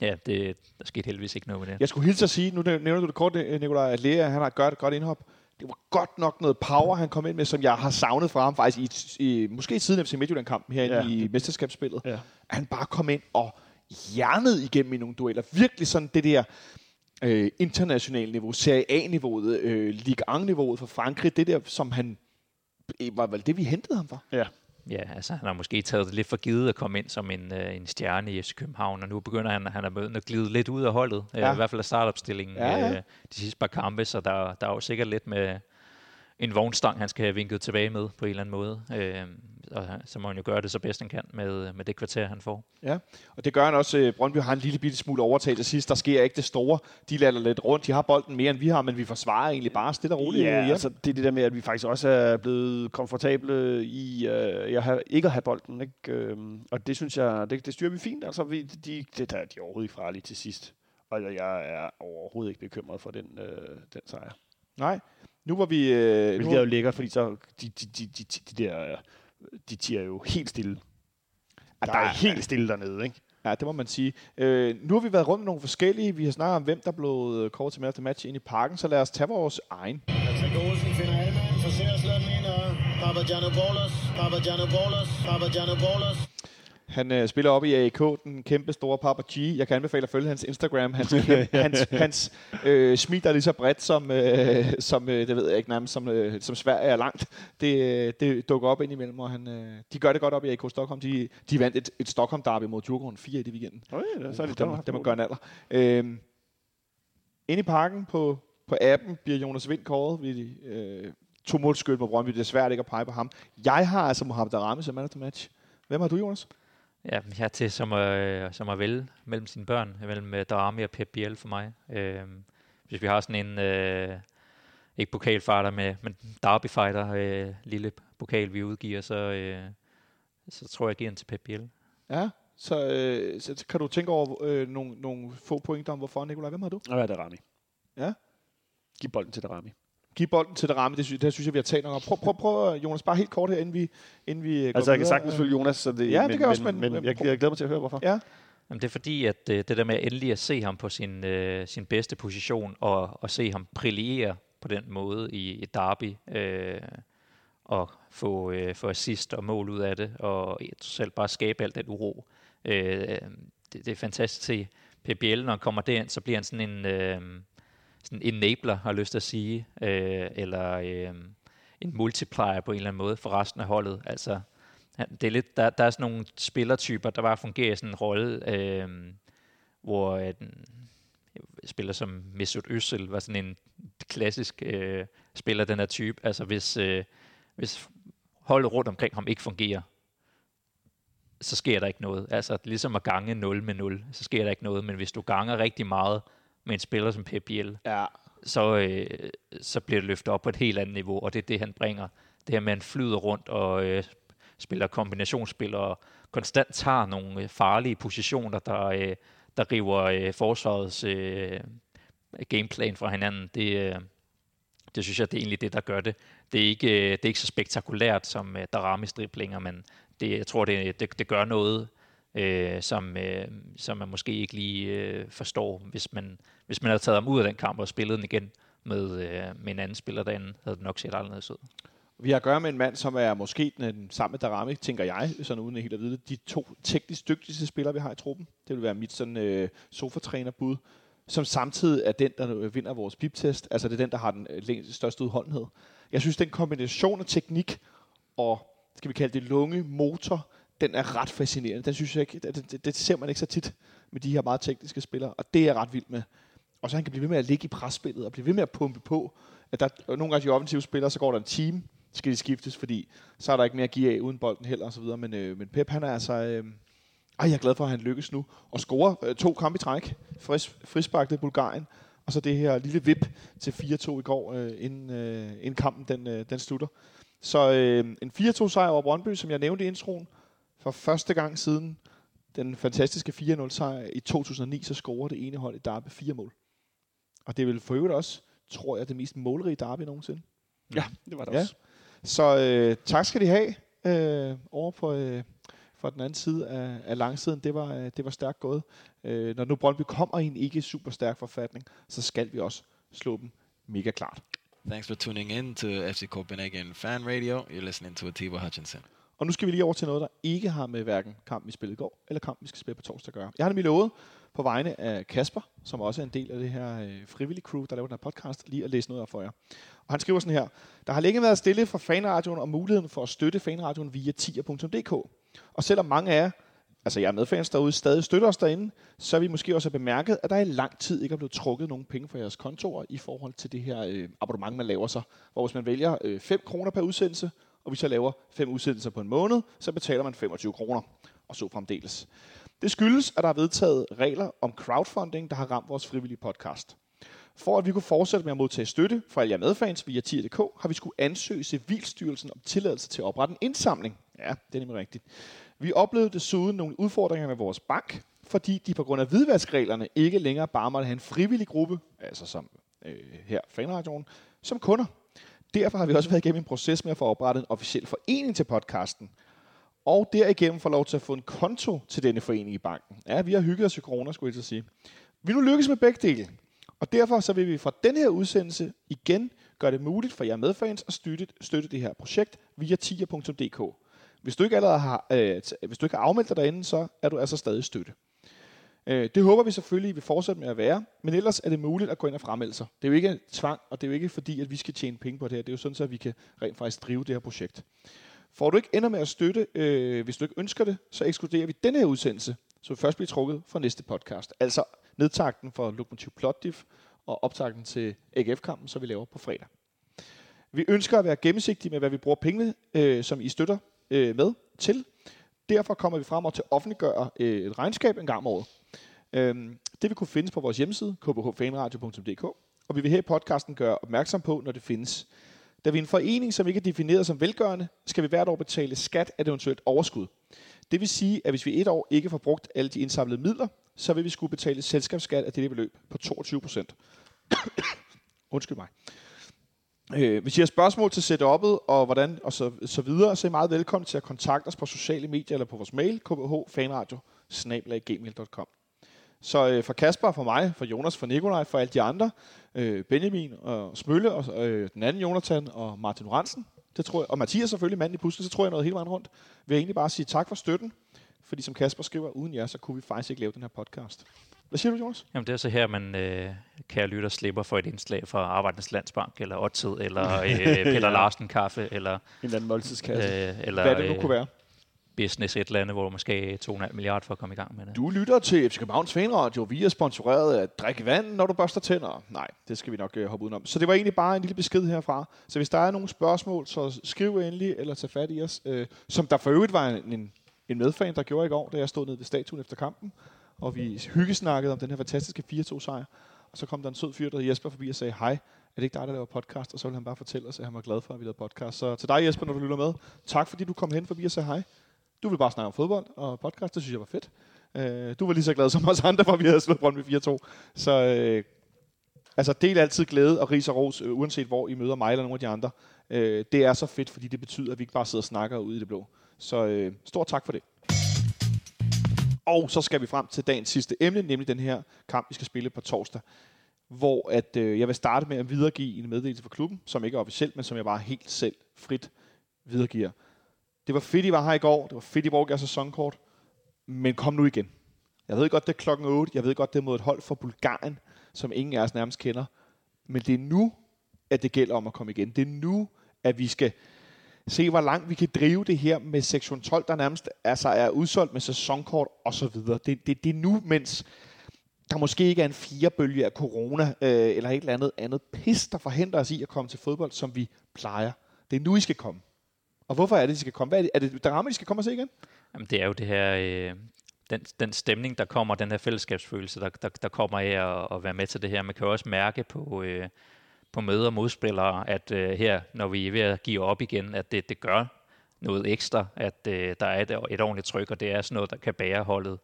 ja, det, der skete heldigvis ikke noget med det. Jeg skulle hilse at sige, nu nævner du det kort, øh, Nikolaj, at Lea han har gjort et godt indhop. Det var godt nok noget power, han kom ind med, som jeg har savnet fra ham faktisk i, i måske siden FC Midtjylland-kampen herinde ja. I mesterskabsspillet. Ja. Han bare kom ind og hjernede igennem i nogle dueller. Virkelig sådan det der øh, internationale niveau, Serie A-niveauet, øh, Ligue 1-niveauet for Frankrig, det der, som han øh, var vel det, vi hentede ham for. ja. Ja, altså han har måske taget det lidt for givet at komme ind som en, øh, en stjerne i FC København, og nu begynder han, han er begyndt at glide lidt ud af holdet, ja. Ja. øh, i hvert fald af startopstillingen Ja, ja. øh, de sidste par kampe, så der, der er jo sikkert lidt med en vognstang, han skal have vinket tilbage med på en eller anden måde. Øh, og så må han jo gøre det så bedst han kan med, med det kvarter, han får. Ja, og det gør han også. øh, Brøndby har en lille bitte smule overtag til sidst. Der sker ikke det store. De lader lidt rundt. De har bolden mere, end vi har, men vi forsvarer egentlig bare stille og roligt. Ja, hjem. altså det er det der med, at vi faktisk også er blevet komfortable i øh, jeg har, ikke at have bolden. Ikke? Øhm, og det synes jeg, det, det styrer vi fint. Altså, vi, de, det, der, de er overhovedet ikke farlige til sidst. Og jeg er overhovedet ikke bekymret for den, øh, den sejr. Nej, nu var vi... Øh, Hvilket nu, er jo lækkert, fordi så de, de, de, de, de, de der, de tiger jo helt stille. Der er helt stille dernede, ikke? Ja, det må man sige. Øh, nu har vi været rundt med nogle forskellige. Vi har snakket om, hvem der blev øh, kåret til man of match ind i parken, så lad os tage vores egen. Patrick Olsen finder Alman, forser at slå den ind, og Papagiannopoulos, Papagiannopoulos, Papagiannopoulos. Han øh, spiller op i AEK, den kæmpe store Papa G. Jeg kan anbefale at følge hans Instagram. Hans, kæmpe, hans, hans øh, smil er lige så bredt som, øh, som øh, det ved jeg ikke nærmest, som, øh, som Sverige er langt. Det, øh, det dukker op ind imellem, og han, øh, de gør det godt op i AEK Stockholm. De, de vandt et, et Stockholm derby mod Djurgården 4 i weekenden. Okay, så er det må, det må gøre en alder. Øhm, inde i parken på, på appen bliver Jonas Vind kåret. Vi øh, to målskyld på Brøndby. Det er svært ikke at pege på ham. Jeg har altså Mohamed Darami som man of the match. Hvem har du, Jonas? Ja, jeg er til som, øh, som at vælge mellem sine børn, mellem øh, Darami og Pep Biel for mig. Øh, hvis vi har sådan en, øh, ikke pokalfighter, med, men derbyfighter, øh, lille pokal, vi udgiver, så, øh, så tror jeg, jeg giver den til Pep Biel. Ja, så, øh, så kan du tænke over øh, nogle, nogle få pointer om, hvorfor, Nikolaj? Hvem har du? Og ja, det er Rami. Ja. Giv bolden til Darami. Giv bolden til Darami. Det, synes, det synes jeg, vi har talt nok om. Prøv, prøv, prøv, Jonas, bare helt kort her, inden vi, inden vi øh, går Altså, jeg kan videre. sagtens følge Jonas, så det, Ja, det men, jeg også, men, men- men, men jeg, jeg glæder mig til at høre, hvorfor. Ja. Jamen, det er fordi, at øh, det der med endelig at se ham på sin, øh, sin bedste position, og, og se ham brillere på den måde i et derby, øh, og få, øh, få assist og mål ud af det, og selv bare skabe alt den uro. Øh, det, det er fantastisk at se. PBL, når han kommer derind, så bliver han sådan en øh, sådan enabler, har lyst til at sige, øh, eller øh, en multiplier på en eller anden måde for resten af holdet. Altså, det er lidt, der, der er sådan nogle spillertyper, der bare fungerer i sådan en rolle, øh, hvor øh, spiller som Mesut Özil var sådan en klassisk øh, spiller, den her type. Altså hvis, øh, hvis holdet rundt omkring ham ikke fungerer, så sker der ikke noget. Altså ligesom at gange 0 med 0, så sker der ikke noget. Men hvis du ganger rigtig meget med en spiller som Pep Biel, Ja, så, øh, så bliver det løftet op på et helt andet niveau, og det er det, han bringer. Det her med, at han flyder rundt og øh, spiller kombinationsspil og konstant tager nogle øh, farlige positioner, der, øh, der river øh, forsvarets øh, gameplan fra hinanden. Det, øh, det synes jeg, det er egentlig det, der gør det. Det er ikke, øh, det er ikke så spektakulært som øh, Daramis driblinger, men det, jeg tror, det, det, det gør noget, øh, som, øh, som man måske ikke lige øh, forstår. Hvis man, hvis man havde taget ham ud af den kamp og spillet den igen med, øh, med en anden spiller derinde, havde det nok set anderledes ud. Vi har at gøre med en mand, som er måske den, øh, sammen med Darami, tænker jeg, sådan uden helt at vide det, de to teknisk dygtigste spillere, vi har i truppen. Det vil være mit sådan øh, sofatrænerbud, som samtidig er den, der øh, vinder vores biptest. Altså det er den, der har den øh, længste, største udholdenhed. Jeg synes, den kombination af teknik og, skal vi kalde det, lunge, motor, den er ret fascinerende. Den synes jeg ikke, det, det, det ser man ikke så tit med de her meget tekniske spillere, og det er jeg ret vild med. Og så han kan blive ved med at ligge i presspillet og blive ved med at pumpe på. At der, nogle gange de offensive spillere, så går der en team, skal de skiftes, fordi så er der ikke mere at give af uden bolden heller og så videre. Men, øh, men Pep, han er altså... Øh, ej, jeg er glad for, at han lykkes nu og score øh, to kampe i træk. Fris, frispark til Bulgarien, og så det her lille vip til 4-2 i går, øh, inden, øh, inden kampen den, øh, den slutter. Så øh, en 4-2 sejr over Brøndby, som jeg nævnte i introen, for første gang siden den fantastiske 4-0 sejr i 2009, så scorer det ene hold i Darbe fire mål. Og det vil for øvrigt også, tror jeg, det mest målrige Derby nogensinde. Ja, det var det Ja. også. Så øh, tak skal de have øh, over på, øh, for den anden side af, af langsiden. Det var, øh, det var stærkt gået. Øh, når nu Brøndby kommer i en ikke super stærk forfatning, så skal vi også slå dem mega klart. Thanks for tuning in to FC Copenhagen Fan Radio. You're listening to Atiba Hutchinson. Og nu skal vi lige over til noget, der ikke har med hverken kampen, vi spillede i går, eller kampen, vi skal spille på torsdag at gøre. Jeg har nemlig lovet på vegne af Kasper, som også er en del af det her øh, frivillige crew, der laver den her podcast, lige at læse noget op for jer. Og han skriver sådan her. Der har længe været stille fra fanradioen og muligheden for at støtte fanradioen via tier.dk. Og selvom mange af jer, altså jeg er medfans derude, stadig støtter os derinde, så er vi måske også bemærket, at der i lang tid ikke er blevet trukket nogen penge fra jeres kontorer i forhold til det her øh, abonnement, man laver sig. Hvor hvis man vælger øh, 5 kroner per udsendelse, og vi så laver fem udsendelser på en måned, så betaler man 25 kroner, og så fremdeles. Det skyldes, at der er vedtaget regler om crowdfunding, der har ramt vores frivillige podcast. For at vi kunne fortsætte med at modtage støtte fra alle jer medfans via tier.dk, har vi skulle ansøge Civilstyrelsen om tilladelse til at oprette en indsamling. Ja, det er nemlig rigtigt. Vi oplevede desuden nogle udfordringer med vores bank, fordi de på grund af hvidvaskreglerne ikke længere bare måtte have en frivillig gruppe, altså som øh, her fanradioen, som kunder. Derfor har vi også været igennem en proces med at få oprettet en officiel forening til podcasten. Og derigennem få lov til at få en konto til denne forening i banken. Ja, vi har hygget os i corona, skulle jeg så sige. Vi nu lykkes med begge dele. Og derfor så vil vi fra den her udsendelse igen gøre det muligt for jer medfans at støtte, støtte det her projekt via tier.dk. Hvis du ikke allerede har, øh, hvis du ikke har afmeldt dig derinde, så er du altså stadig støtte. Øh, det håber vi selvfølgelig, at vi fortsætter med at være, men ellers er det muligt at gå ind og fremmelde sig. Det er jo ikke tvang, og det er jo ikke fordi, at vi skal tjene penge på det her. Det er jo sådan, så vi kan rent faktisk drive det her projekt. Får du ikke ender med at støtte, øh, hvis du ikke ønsker det, så ekskluderer vi denne her udsendelse, vi først bliver trukket fra næste podcast. Altså nedtakten for Lokomotiv Plotdiff og optakten til AGF-kampen, som vi laver på fredag. Vi ønsker at være gennemsigtige med, hvad vi bruger pengene, øh, som I støtter øh, med, til. Derfor kommer vi frem til at offentliggøre øh, et regnskab en gang om året. Øhm, det vil kunne findes på vores hjemmeside, kbhfanradio.dk, og vi vil her i podcasten gøre opmærksom på, når det findes. Da vi er en forening, som ikke er defineret som velgørende, skal vi hvert år betale skat af det eventuelt overskud. Det vil sige, at hvis vi et år ikke får brugt alle de indsamlede midler, så vil vi skulle betale selskabsskat af dette beløb på 22 procent. Undskyld mig. Øh, hvis I har spørgsmål til setup'et og hvordan og så, så videre, så er I meget velkommen til at kontakte os på sociale medier eller på vores mail, kbhfanradio.gmail.com. Så øh, for Kasper, for mig, for Jonas, for Nikolaj, for alle de andre, øh, Benjamin og Smølle, og øh, den anden Jonathan og Martin Ransen, det tror jeg, og Mathias selvfølgelig, manden i puslen, så tror jeg noget hele vejen rundt. Vil jeg egentlig bare sige tak for støtten, fordi som Kasper skriver, uden jer, så kunne vi faktisk ikke lave den her podcast. Hvad siger du, Jonas? Jamen, det er så her, man øh, kan lytte og slipper for et indslag fra Arbejdernes Landsbank, eller Odtid, eller øh, Peter Larsen Kaffe, eller, En eller anden måltidskasse. øh, eller Hvad det nu kunne være business et eller andet, hvor man skal 2,5 milliarder for at komme i gang med det. Du lytter til FC Københavns Fanradio. Vi er sponsoreret af Drik Vand, når du børster tænder. Nej, det skal vi nok øh, hoppe udenom. Så det var egentlig bare en lille besked herfra. Så hvis der er nogle spørgsmål, så skriv endelig, eller tag fat i os. Øh, som der for øvrigt var en, en, en medfan, der gjorde i går, da jeg stod nede ved statuen efter kampen. Og vi hyggesnakkede om den her fantastiske 4-2-sejr. Og så kom der en sød fyr, der hed Jesper, forbi og sagde, hej, er det ikke dig, der laver podcast? Og så ville han bare fortælle os, at han var glad for, at vi lavede podcast. Så til dig, Jesper, når du lytter med, tak fordi du kom hen forbi og sagde hej. Du vil bare snakke om fodbold og podcast, det synes jeg var fedt. Øh, du var lige så glad som os andre, for vi havde slået Brøndby 4-2. Så øh, altså, del altid glæde og ris og ros, øh, uanset hvor I møder mig eller nogle af de andre. Øh, det er så fedt, fordi det betyder, at vi ikke bare sidder og snakker ud i det blå. Så øh, stor tak for det. Og så skal vi frem til dagens sidste emne, nemlig den her kamp, vi skal spille på torsdag. Hvor at, øh, jeg vil starte med at videregive en meddelelse fra klubben, som ikke er officielt, men som jeg bare helt selv frit videregiver. Det var fedt, I var her i går. Det var fedt, I brugte jeres sæsonkort. Men kom nu igen. Jeg ved godt, det er klokken 8. Jeg ved godt, det er mod et hold fra Bulgarien, som ingen af os nærmest kender. Men det er nu, at det gælder om at komme igen. Det er nu, at vi skal se, hvor langt vi kan drive det her med sektion 12, der nærmest altså er udsolgt med sæsonkort og så videre. Det, det, det er nu, mens der måske ikke er en firebølge af corona øh, eller et eller andet andet pis, der forhindrer os i at komme til fodbold, som vi plejer. Det er nu, I skal komme. Og hvorfor er det, de skal komme? Hvad er det, er det drama, de skal komme og se igen? Jamen, det er jo det her, øh, den, den stemning, der kommer, den her fællesskabsfølelse, der, der, der kommer af at, at være med til det her. Man kan jo også mærke på, øh, på møder og modspillere, at øh, her, når vi er ved at give op igen, at det, det gør noget ekstra, at øh, der er et, et ordentligt tryk, og det er sådan noget, der kan bære holdet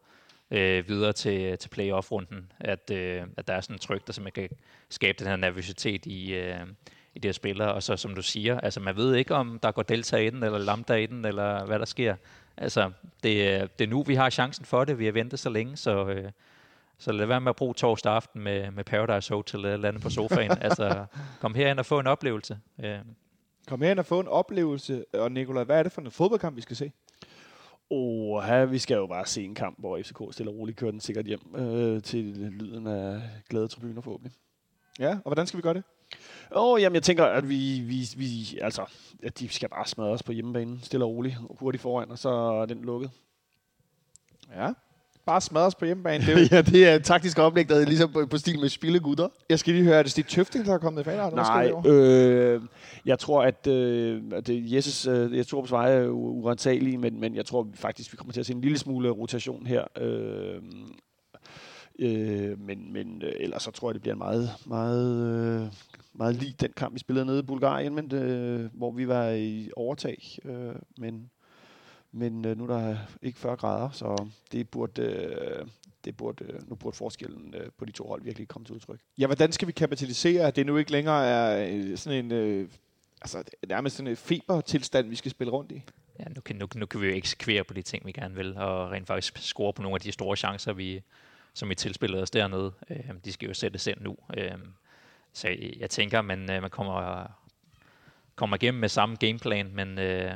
øh, videre til, til playoff-runden. At, øh, at der er sådan et tryk, der simpelthen kan skabe den her nervøsitet i, øh, i de her spillere. Og så som du siger, altså man ved ikke, om der går delta i den, eller lambda i den, eller hvad der sker. Altså, det, det er nu, vi har chancen for det. Vi har ventet så længe, så, øh, så lad være med at bruge torsdag aften med, med Paradise Hotel eller andet på sofaen. altså, kom herind og få en oplevelse. Øh, Kom her og få en oplevelse. Og Nikolaj, hvad er det for en fodboldkamp, vi skal se? Åh, her, vi skal jo bare se en kamp, hvor FCK stille og roligt kører den sikkert hjem øh, til lyden af glade tribuner forhåbentlig. Ja, og hvordan skal vi gøre det? Åh, oh, jamen jeg tænker, at vi, vi, vi, altså, at de skal bare smadre os på hjemmebanen, stille og roligt, hurtigt foran, og så er den lukket. Ja. Bare smadres på hjemmebane. Det er ja, det er et taktisk oplæg, der er ligesom på, på stil med spillegutter. jeg skal lige høre, er det Stig Tøfting, der er kommet i fanart? Nej, øh, jeg tror, at, øh, at Jesses, øh, jeg tror, vej er u- urensagelige, men, men jeg tror faktisk, vi kommer til at se en lille smule rotation her. Øh, øh, men men øh, ellers så tror jeg, det bliver en meget, meget, øh, meget lige den kamp, vi spillede nede i Bulgarien, men, øh, hvor vi var i overtag. Øh, men men øh, nu er der ikke 40 grader, så det burde, øh, det burde, øh, nu burde forskellen øh, på de to hold virkelig komme til udtryk. Ja, hvordan skal vi kapitalisere, at det nu ikke længere er øh, sådan en... Øh, altså, nærmest sådan en febertilstand, vi skal spille rundt i? ja, nu, kan, nu, nu kan vi jo eksekvere på de ting, vi gerne vil, og rent faktisk score på nogle af de store chancer, vi, som vi tilspillede os dernede. Øh, de skal jo sættes ind nu. Øh, så jeg, tænker, man, øh, man kommer, kommer igennem med samme gameplan, men, øh,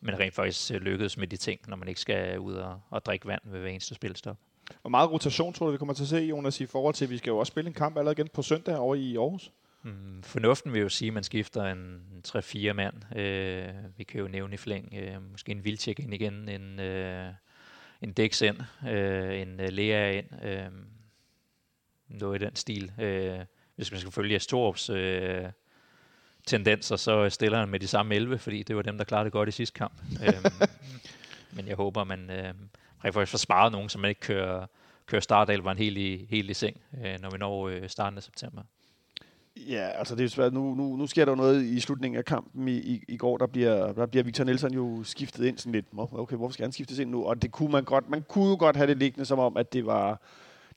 men rent faktisk øh, lykkedes med de ting, når man ikke skal ud og, og drikke vand ved hver eneste spilstop. Hvor meget rotation tror du, vi kommer til at se, Jonas, i forhold til, at vi skal jo også spille en kamp allerede igen på søndag over i Aarhus? Mm, Fornuften vil jo sige, at man skifter en 3-4 mand. Øh, vi kan jo nævne i flæng, øh, måske en Vildtjek ind igen, en, øh, en Dex ind, øh, en øh, Lea ind, øh, noget i den stil. Øh, hvis man skal følge Astorups øh, tendenser, så stiller han med de samme 11, fordi det var dem, der klarede det godt i sidste kamp. øh, men jeg håber, man øh, rent faktisk får sparet nogen, så man ikke kører, kører startelveren helt i, helt i seng, øh, når vi når øh, starten af september. Ja, altså det er jo svært. Nu, nu, nu sker der jo noget i slutningen af kampen i, i, i går. Der bliver, der bliver Victor Nielsen jo skiftet ind sådan lidt. "Nå, Okay, hvorfor skal han skiftes ind nu? Og det kunne man godt. Man kunne jo godt have det liggende som om, at det var,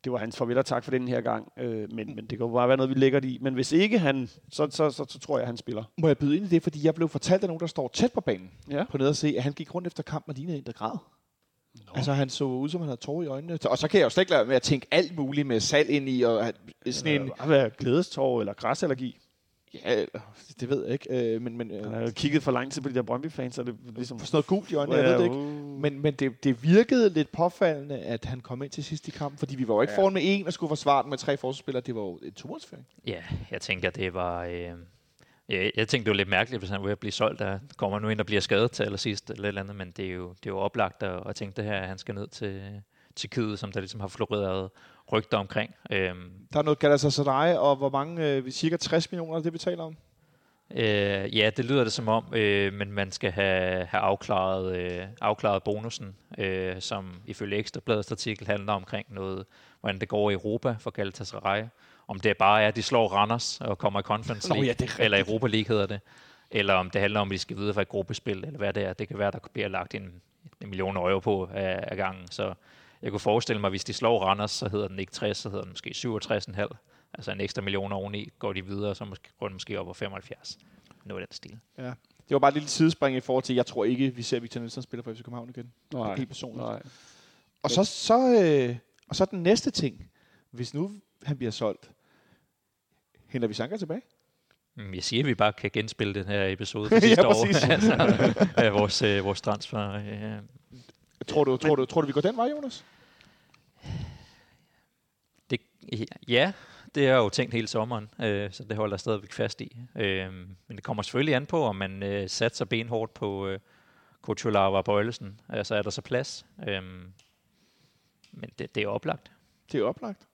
det var hans farvel og tak for den her gang. Øh, men, men det kan jo bare være noget, vi lægger det i. Men hvis ikke han, så, så, så, så tror jeg, han spiller. Må jeg byde ind i det, fordi jeg blev fortalt af nogen, der står tæt på banen Ja. på nede at se, at han gik rundt efter kampen og lignede en, der græd. Nå. Altså, han så ud, som han havde tår i øjnene. Og så kan jeg jo slet ikke lade med at tænke alt muligt med salg ind i, og at- sådan en... Være glædestår eller græsallergi. Ja, det ved jeg ikke, øh, men... men øh, Han har jo kigget for lang tid på de der Brøndby-fans, så det er ligesom... for sådan noget gult i øjnene, jeg ved det ikke. Men, men det, det virkede lidt påfaldende, at han kom ind til sidst i kampen, fordi vi var jo ikke ja. foran med en og skulle forsvare den med tre forsvarsspillere. Det var jo en tomålsføring. Ja, jeg tænker, det var... Øh, jeg, jeg tænkte, det var lidt mærkeligt, hvis han var ved at blive solgt. Der kommer nu ind og bliver skadet til allersidst eller eller andet, men det er jo, det er jo oplagt at, at tænke det her, at han skal ned til, til Kyde, som der ligesom har floreret rygter omkring. Øhm, Der er noget Galatasaray, og hvor mange, øh, cirka 60 millioner, er det vi taler om? Øh, ja, det lyder det som om, øh, men man skal have, have afklaret, øh, afklaret bonusen, øh, som ifølge Ekstrabladets artikel handler omkring noget, hvordan det går i Europa for Galatasaray. Om det bare er, at de slår Randers og kommer i Conference Nå, League, ja, det er rigtigt. eller Europa League hedder det, eller om det handler om, at de skal videre fra et gruppespil, eller hvad det er. Det kan være, der bliver lagt en, en million euro på af, af gangen. Så jeg kunne forestille mig, hvis de slår Randers, så hedder den ikke 60, så hedder den måske 67,5. Altså en ekstra million oveni, går de videre, så måske, går den måske op på 75. Noget af den stil. Ja. Det var bare et lille sidespring i forhold til, jeg tror ikke, vi ser Victor Nielsen spille for FC København igen. Nej. Helt personligt. Nej. Og så, så, øh, og så den næste ting. Hvis nu han bliver solgt, henter vi Sanka tilbage? Mm, Jeg siger, at vi bare kan genspille den her episode Ja, fra sidste år. præcis. altså, af vores, øh, vores transfer. Øh, Tror du, tror, du, tror du, vi går den vej, Jonas? det, ja, det har jeg jo tænkt hele sommeren, øh, så det holder jeg stadigvæk fast i. Øh, men det kommer selvfølgelig an på, om man øh, satser benhårdt på øh, Kuchulava Bøjlesen. Altså er der så plads? Øh, men det, det er oplagt. Det er oplagt.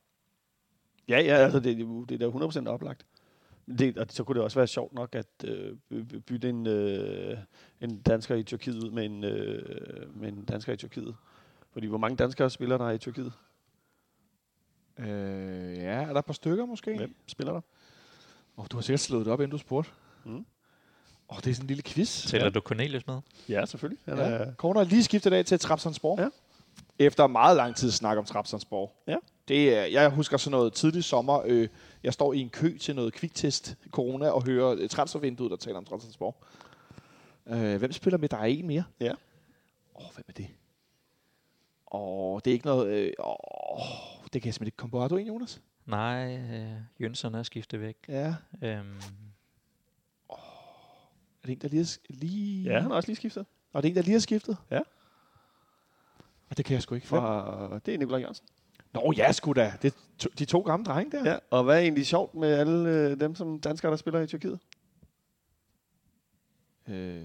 Ja, ja, altså det, er det er da 100% oplagt. Det, og så kunne det også være sjovt nok at øh, by- by- bytte en, øh, en dansker i Tyrkiet ud med en, øh, med en dansker i Tyrkiet. Fordi hvor mange danskere spiller der i Tyrkiet? Øh, ja, er der et par stykker måske? Hvem spiller der? Oh, du har sikkert slået det op, inden du spurgte. Mm. Oh, det er sådan en lille quiz. Tæller ja. du Cornelius med? Ja, selvfølgelig. Han Ja. er, lige skiftet af til Trabzonspor. Ja. Efter meget lang tid snak om Trabzonspor. Ja. Det er, jeg husker sådan noget tidlig sommer. Øh, jeg står i en kø til noget kviktest corona og hører øh, transfervinduet, der taler om Trabzonspor. Øh, hvem spiller med? Der er en mere. Ja. Åh, oh, hvem er det? Åh, oh, det er ikke noget... Øh, oh, det kan jeg simpelthen ikke komme på. Har du en, Jonas? Nej, øh, Jønsson er skiftet væk. Ja. Øhm, Er det en, der lige er, lige... ja, han har også lige skiftet. Og det er en, der lige har skiftet? Ja. Og det kan jeg sgu ikke. Fra, det er Nikolaj Jørgensen. Nå, ja, sgu da. Det to, de to gamle drenge der. Ja, og hvad er egentlig sjovt med alle øh, dem, som danskere, der spiller i Tyrkiet? Øh,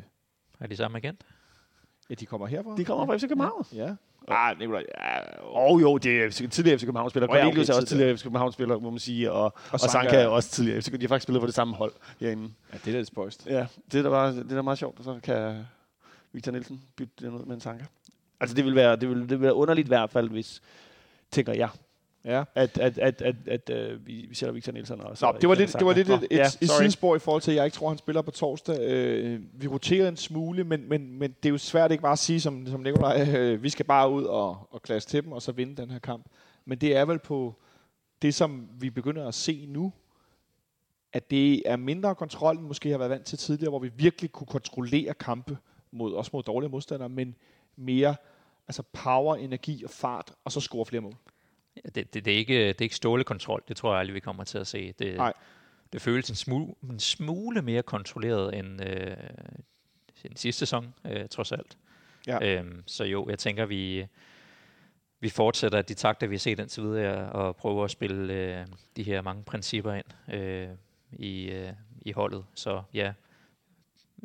er de samme agent? ja, de kommer herfra. De kommer fra FC København. Ja. Ah, Nikolaj. Ja, Og jo, det er FC, tidligere FC København-spiller. Åh ja, okay, er også tidligere. FC København-spiller, må man sige. Og, og, og Sanka er også tidligere. FC, de har faktisk spillet på det samme hold herinde. ja, det er da lidt spøjst. Ja, det er da, bare, det er da meget sjovt, og så kan Victor Nielsen bytte den ud med en Sanka. Altså, det vil være, det vil, det vil være underligt i hvert fald, hvis, tænker jeg, Ja. at, at, at, at, at, at vi, vi sætter Victor Nielsen og så Nå, det var lidt, det var lidt et, et, Nå, et sidespor i forhold til, at jeg ikke tror, han spiller på torsdag. Øh, vi roterer en smule, men, men, men det er jo svært ikke bare at sige, som, som Nikolaj, øh, vi skal bare ud og, og klasse til dem, og så vinde den her kamp. Men det er vel på det, som vi begynder at se nu, at det er mindre kontrol, end måske har været vant til tidligere, hvor vi virkelig kunne kontrollere kampe, mod, også mod dårlige modstandere, men mere altså power, energi og fart, og så score flere mål. Ja, det, det, det, er ikke, det er ikke stålekontrol. Det tror jeg aldrig, vi kommer til at se. Det, Nej. det føles en smule, en smule mere kontrolleret end, øh, end sidste sæson, øh, trods alt. Ja. Øhm, så jo, jeg tænker, vi, vi fortsætter de takter, vi har set indtil videre, og prøver at spille øh, de her mange principper ind øh, i, øh, i holdet. Så ja,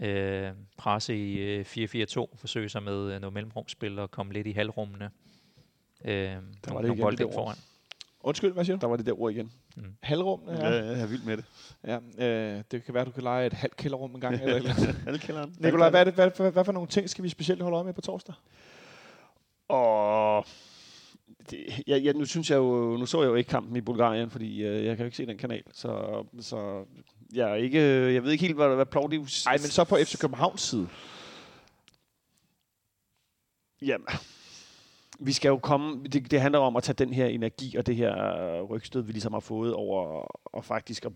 øh, presse i øh, 4-4-2, forsøge sig med øh, noget mellemrumspil og komme lidt i halvrummene. Øh, var nogle, det nogle igen, bolde det foran. Undskyld, hvad siger du? Der var det der ord igen. Halvrum? Ja, jeg er vild med det. Ja, øh, det kan være, du kan lege et halvt kælderrum en gang. eller, eller. Halvkælderen. Nikolaj, hvad, er det, hvad, hvad, hvad for nogle ting skal vi specielt holde øje med på torsdag? Og det, jeg, jeg, nu synes jeg jo, nu så jeg jo ikke kampen i Bulgarien, fordi øh, jeg kan jo ikke se den kanal, så, så jeg, er ikke, jeg ved ikke helt, hvad, hvad Plovdiv... Nej, men så på FC Københavns side. Jamen, vi skal jo komme, det, det handler om at tage den her energi og det her rygstød, vi ligesom har fået over og faktisk at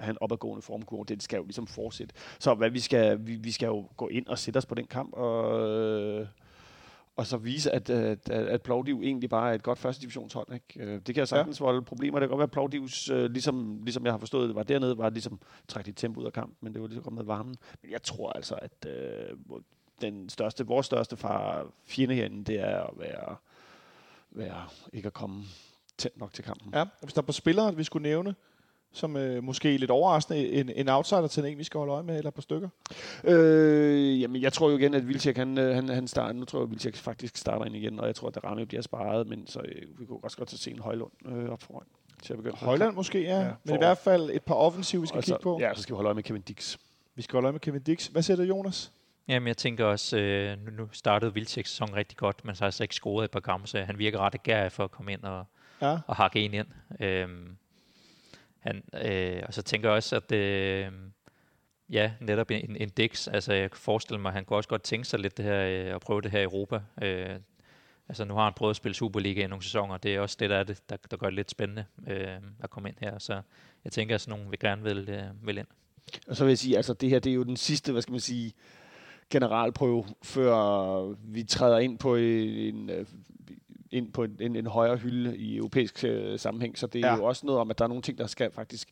have en opadgående formkurve, det skal jo ligesom fortsætte. Så hvad vi skal, vi, vi skal jo gå ind og sætte os på den kamp og, øh, og så vise, at, at, at, Plovdiv egentlig bare er et godt første divisionshold. Ikke? Øh, Det kan sagtens ja. volde problemer. Det kan godt være, at Plovdivs, øh, ligesom, ligesom jeg har forstået det, var dernede, var ligesom trække lidt tempo ud af kampen, men det var ligesom kommet med varmen. Men jeg tror altså, at øh, den største, vores største far, fjende herinde, det er at være, være ikke at komme tæt nok til kampen. Ja, hvis der er på spillere, vi skulle nævne, som øh, måske er lidt overraskende, en, en outsider til en, vi skal holde øje med, eller et par stykker. Øh, jamen, jeg tror jo igen, at Vilcek, han, øh, han, han starter, nu tror jeg, at Vilcek faktisk starter ind igen, og jeg tror, at Rami bliver sparet, men så øh, vi kunne også godt se en Højlund øh, op foran. Til at begynde Højland måske, ja. Ja, men i hvert fald et par offensiv, vi skal Og kigge på. Ja, så skal vi holde øje med Kevin Dix. Vi skal holde øje med Kevin Dix. Hvad siger du, Jonas? Jamen, jeg tænker også, øh, nu, nu startede Vildtjeks sæson rigtig godt, men så har altså ikke scoret et par kampe, så han virker ret agerig for at komme ind og, Ja. og hakke en ind. Øhm, han, øh, og så tænker jeg også, at øh, ja, netop en, en Dix, altså jeg kan forestille mig, at han kunne også godt tænke sig lidt det her, øh, at prøve det her i Europa. Øh, altså nu har han prøvet at spille Superliga i nogle sæsoner, det er også det, der, er det, der, der gør det lidt spændende øh, at komme ind her. Så jeg tænker, at sådan nogen vil gerne vil, øh, vil ind. Og så vil jeg sige, altså det her, det er jo den sidste, hvad skal man sige, generalprøve, før vi træder ind på en, øh, ind på en, en, en højere hylde i europæisk øh, sammenhæng. Så det er Ja. jo også noget om, at der er nogle ting, der skal faktisk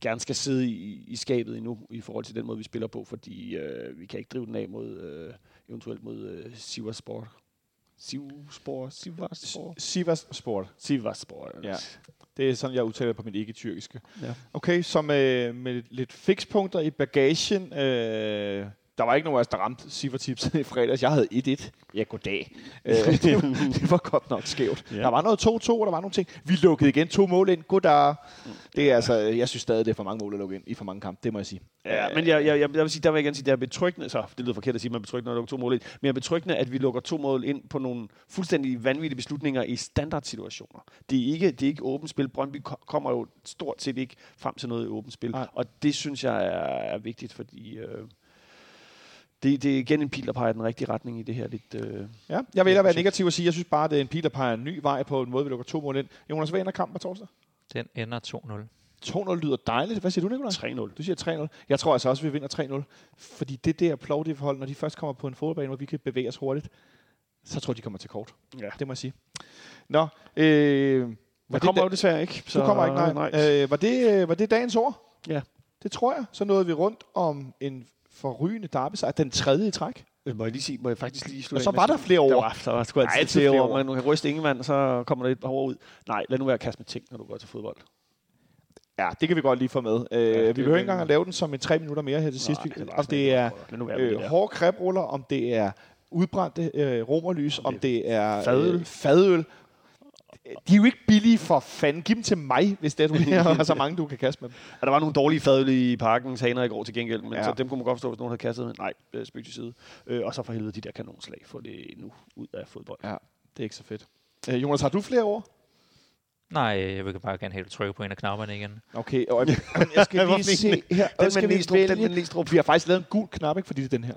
gerne skal sidde i, i skabet endnu, i forhold til den måde, vi spiller på, fordi øh, vi kan ikke drive den af mod, øh, eventuelt mod øh, Sivasport. Sivasport? Sivas Sport. Sivasport. Ja. Det er sådan, jeg udtaler på mit ikke-tyrkiske. Ja. Okay, så med, med lidt fikspunkter i bagagen. Øh, der var ikke nogen af os, der ramte Sivertipset i fredags. Jeg havde 1-1. Ja, goddag. Øh, det, var, det var godt nok skævt. Ja. Der var noget 2-2, og der var nogle ting. Vi lukkede igen to mål ind. Goddag. Det er altså, jeg synes stadig, det er for mange mål at lukke ind i for mange kampe. Det må jeg sige. Ja, men jeg, jeg, jeg, jeg vil sige, der vil jeg gerne sige, det er betryggende, så det lyder forkert at sige, at man er betryggende, når man lukker to mål ind, men jeg er betryggende, at vi lukker to mål ind på nogle fuldstændig vanvittige beslutninger i standardsituationer. Det er ikke, det er ikke åbent spil. Brøndby ko- kommer jo stort set ikke frem til noget åbent spil, Nej. og det synes jeg er, er vigtigt, fordi øh, det, det er igen en pil, der peger i den rigtige retning i det her lidt... Øh, Ja, jeg vil være negativ og sige, jeg synes bare, det er en pil, der peger en ny vej på en måde, vi lukker to mål ind. Jonas, hvad ender kampen på torsdag? Den ender 2-0. 2-0 lyder dejligt. Hvad siger du, Nicolaj? 3-0. Du siger 3-0. Jeg tror altså også, at vi vinder 3-0. Fordi det der plovdige forhold, når de først kommer på en fodboldbane, hvor vi kan bevæge os hurtigt, så tror jeg, de kommer til kort. Ja. Det må jeg sige. Nå, øh, var det kommer da- jo desværre ikke. Du kommer ikke, nej. nej. Øh, var, det, øh, var det dagens ord? Ja. Det tror jeg. Så nåede vi rundt om en forrygende derby sejr. Den tredje i træk. Øh, Må jeg lige sige, må jeg faktisk lige slutte Og så var der flere Der ord. var, der var sgu altid, altid flere flere ord. Man, kan ryste Ingemann, så kommer der et par ord ud. Nej, lad nu være at kaste med ting, når du går til fodbold. Ja, det kan vi godt lige få med. Øh, Ja, vi behøver ikke engang at lave den som en tre minutter mere her til sidst. Var Om det er øh, der. hårde krebruller, om det er udbrændte øh, romerlys, om det er Fadøl. Øh, fadøl. De er jo ikke billige for fanden. Giv dem til mig, hvis det er, du har så mange, du kan kaste med dem. Ja, der var nogle dårlige fadøl i parken, haner i går til gengæld, men Ja. så dem kunne man godt forstå, hvis nogen havde kastet. Men nej, øh, spøg til side. Øh, og så for helvede de der kanonslag, få det nu ud af fodbold. Ja, det er ikke så fedt. Øh, Jonas, har du flere ord? Nej, jeg vil bare gerne du trykker på en af knapperne igen. Okay, og jeg, jeg skal lige se her. Den med skal vi Næstrup, den med Næstrup. Vi har faktisk lavet en gul knap, ikke, fordi det er den her.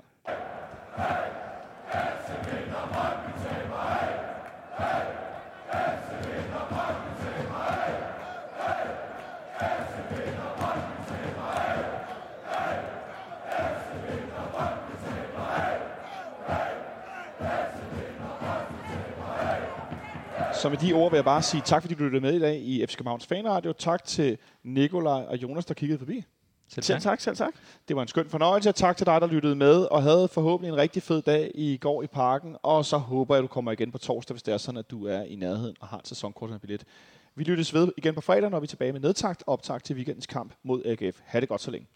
Så med de ord vil jeg bare sige tak, fordi du lyttede med i dag i FC Københavns Fanradio. Tak til Nikolaj og Jonas, der kiggede forbi. Selv Selv tak. tak, selv tak. Det var en skøn fornøjelse, tak til dig, der lyttede med, og havde forhåbentlig en rigtig fed dag i går i parken. Og så håber jeg, at du kommer igen på torsdag, hvis det er sådan, at du er i nærheden og har et sæsonkort og billet. Vi lyttes ved igen på fredag, når vi er tilbage med nedtakt og optakt til weekendens kamp mod AGF. Ha' det godt så længe.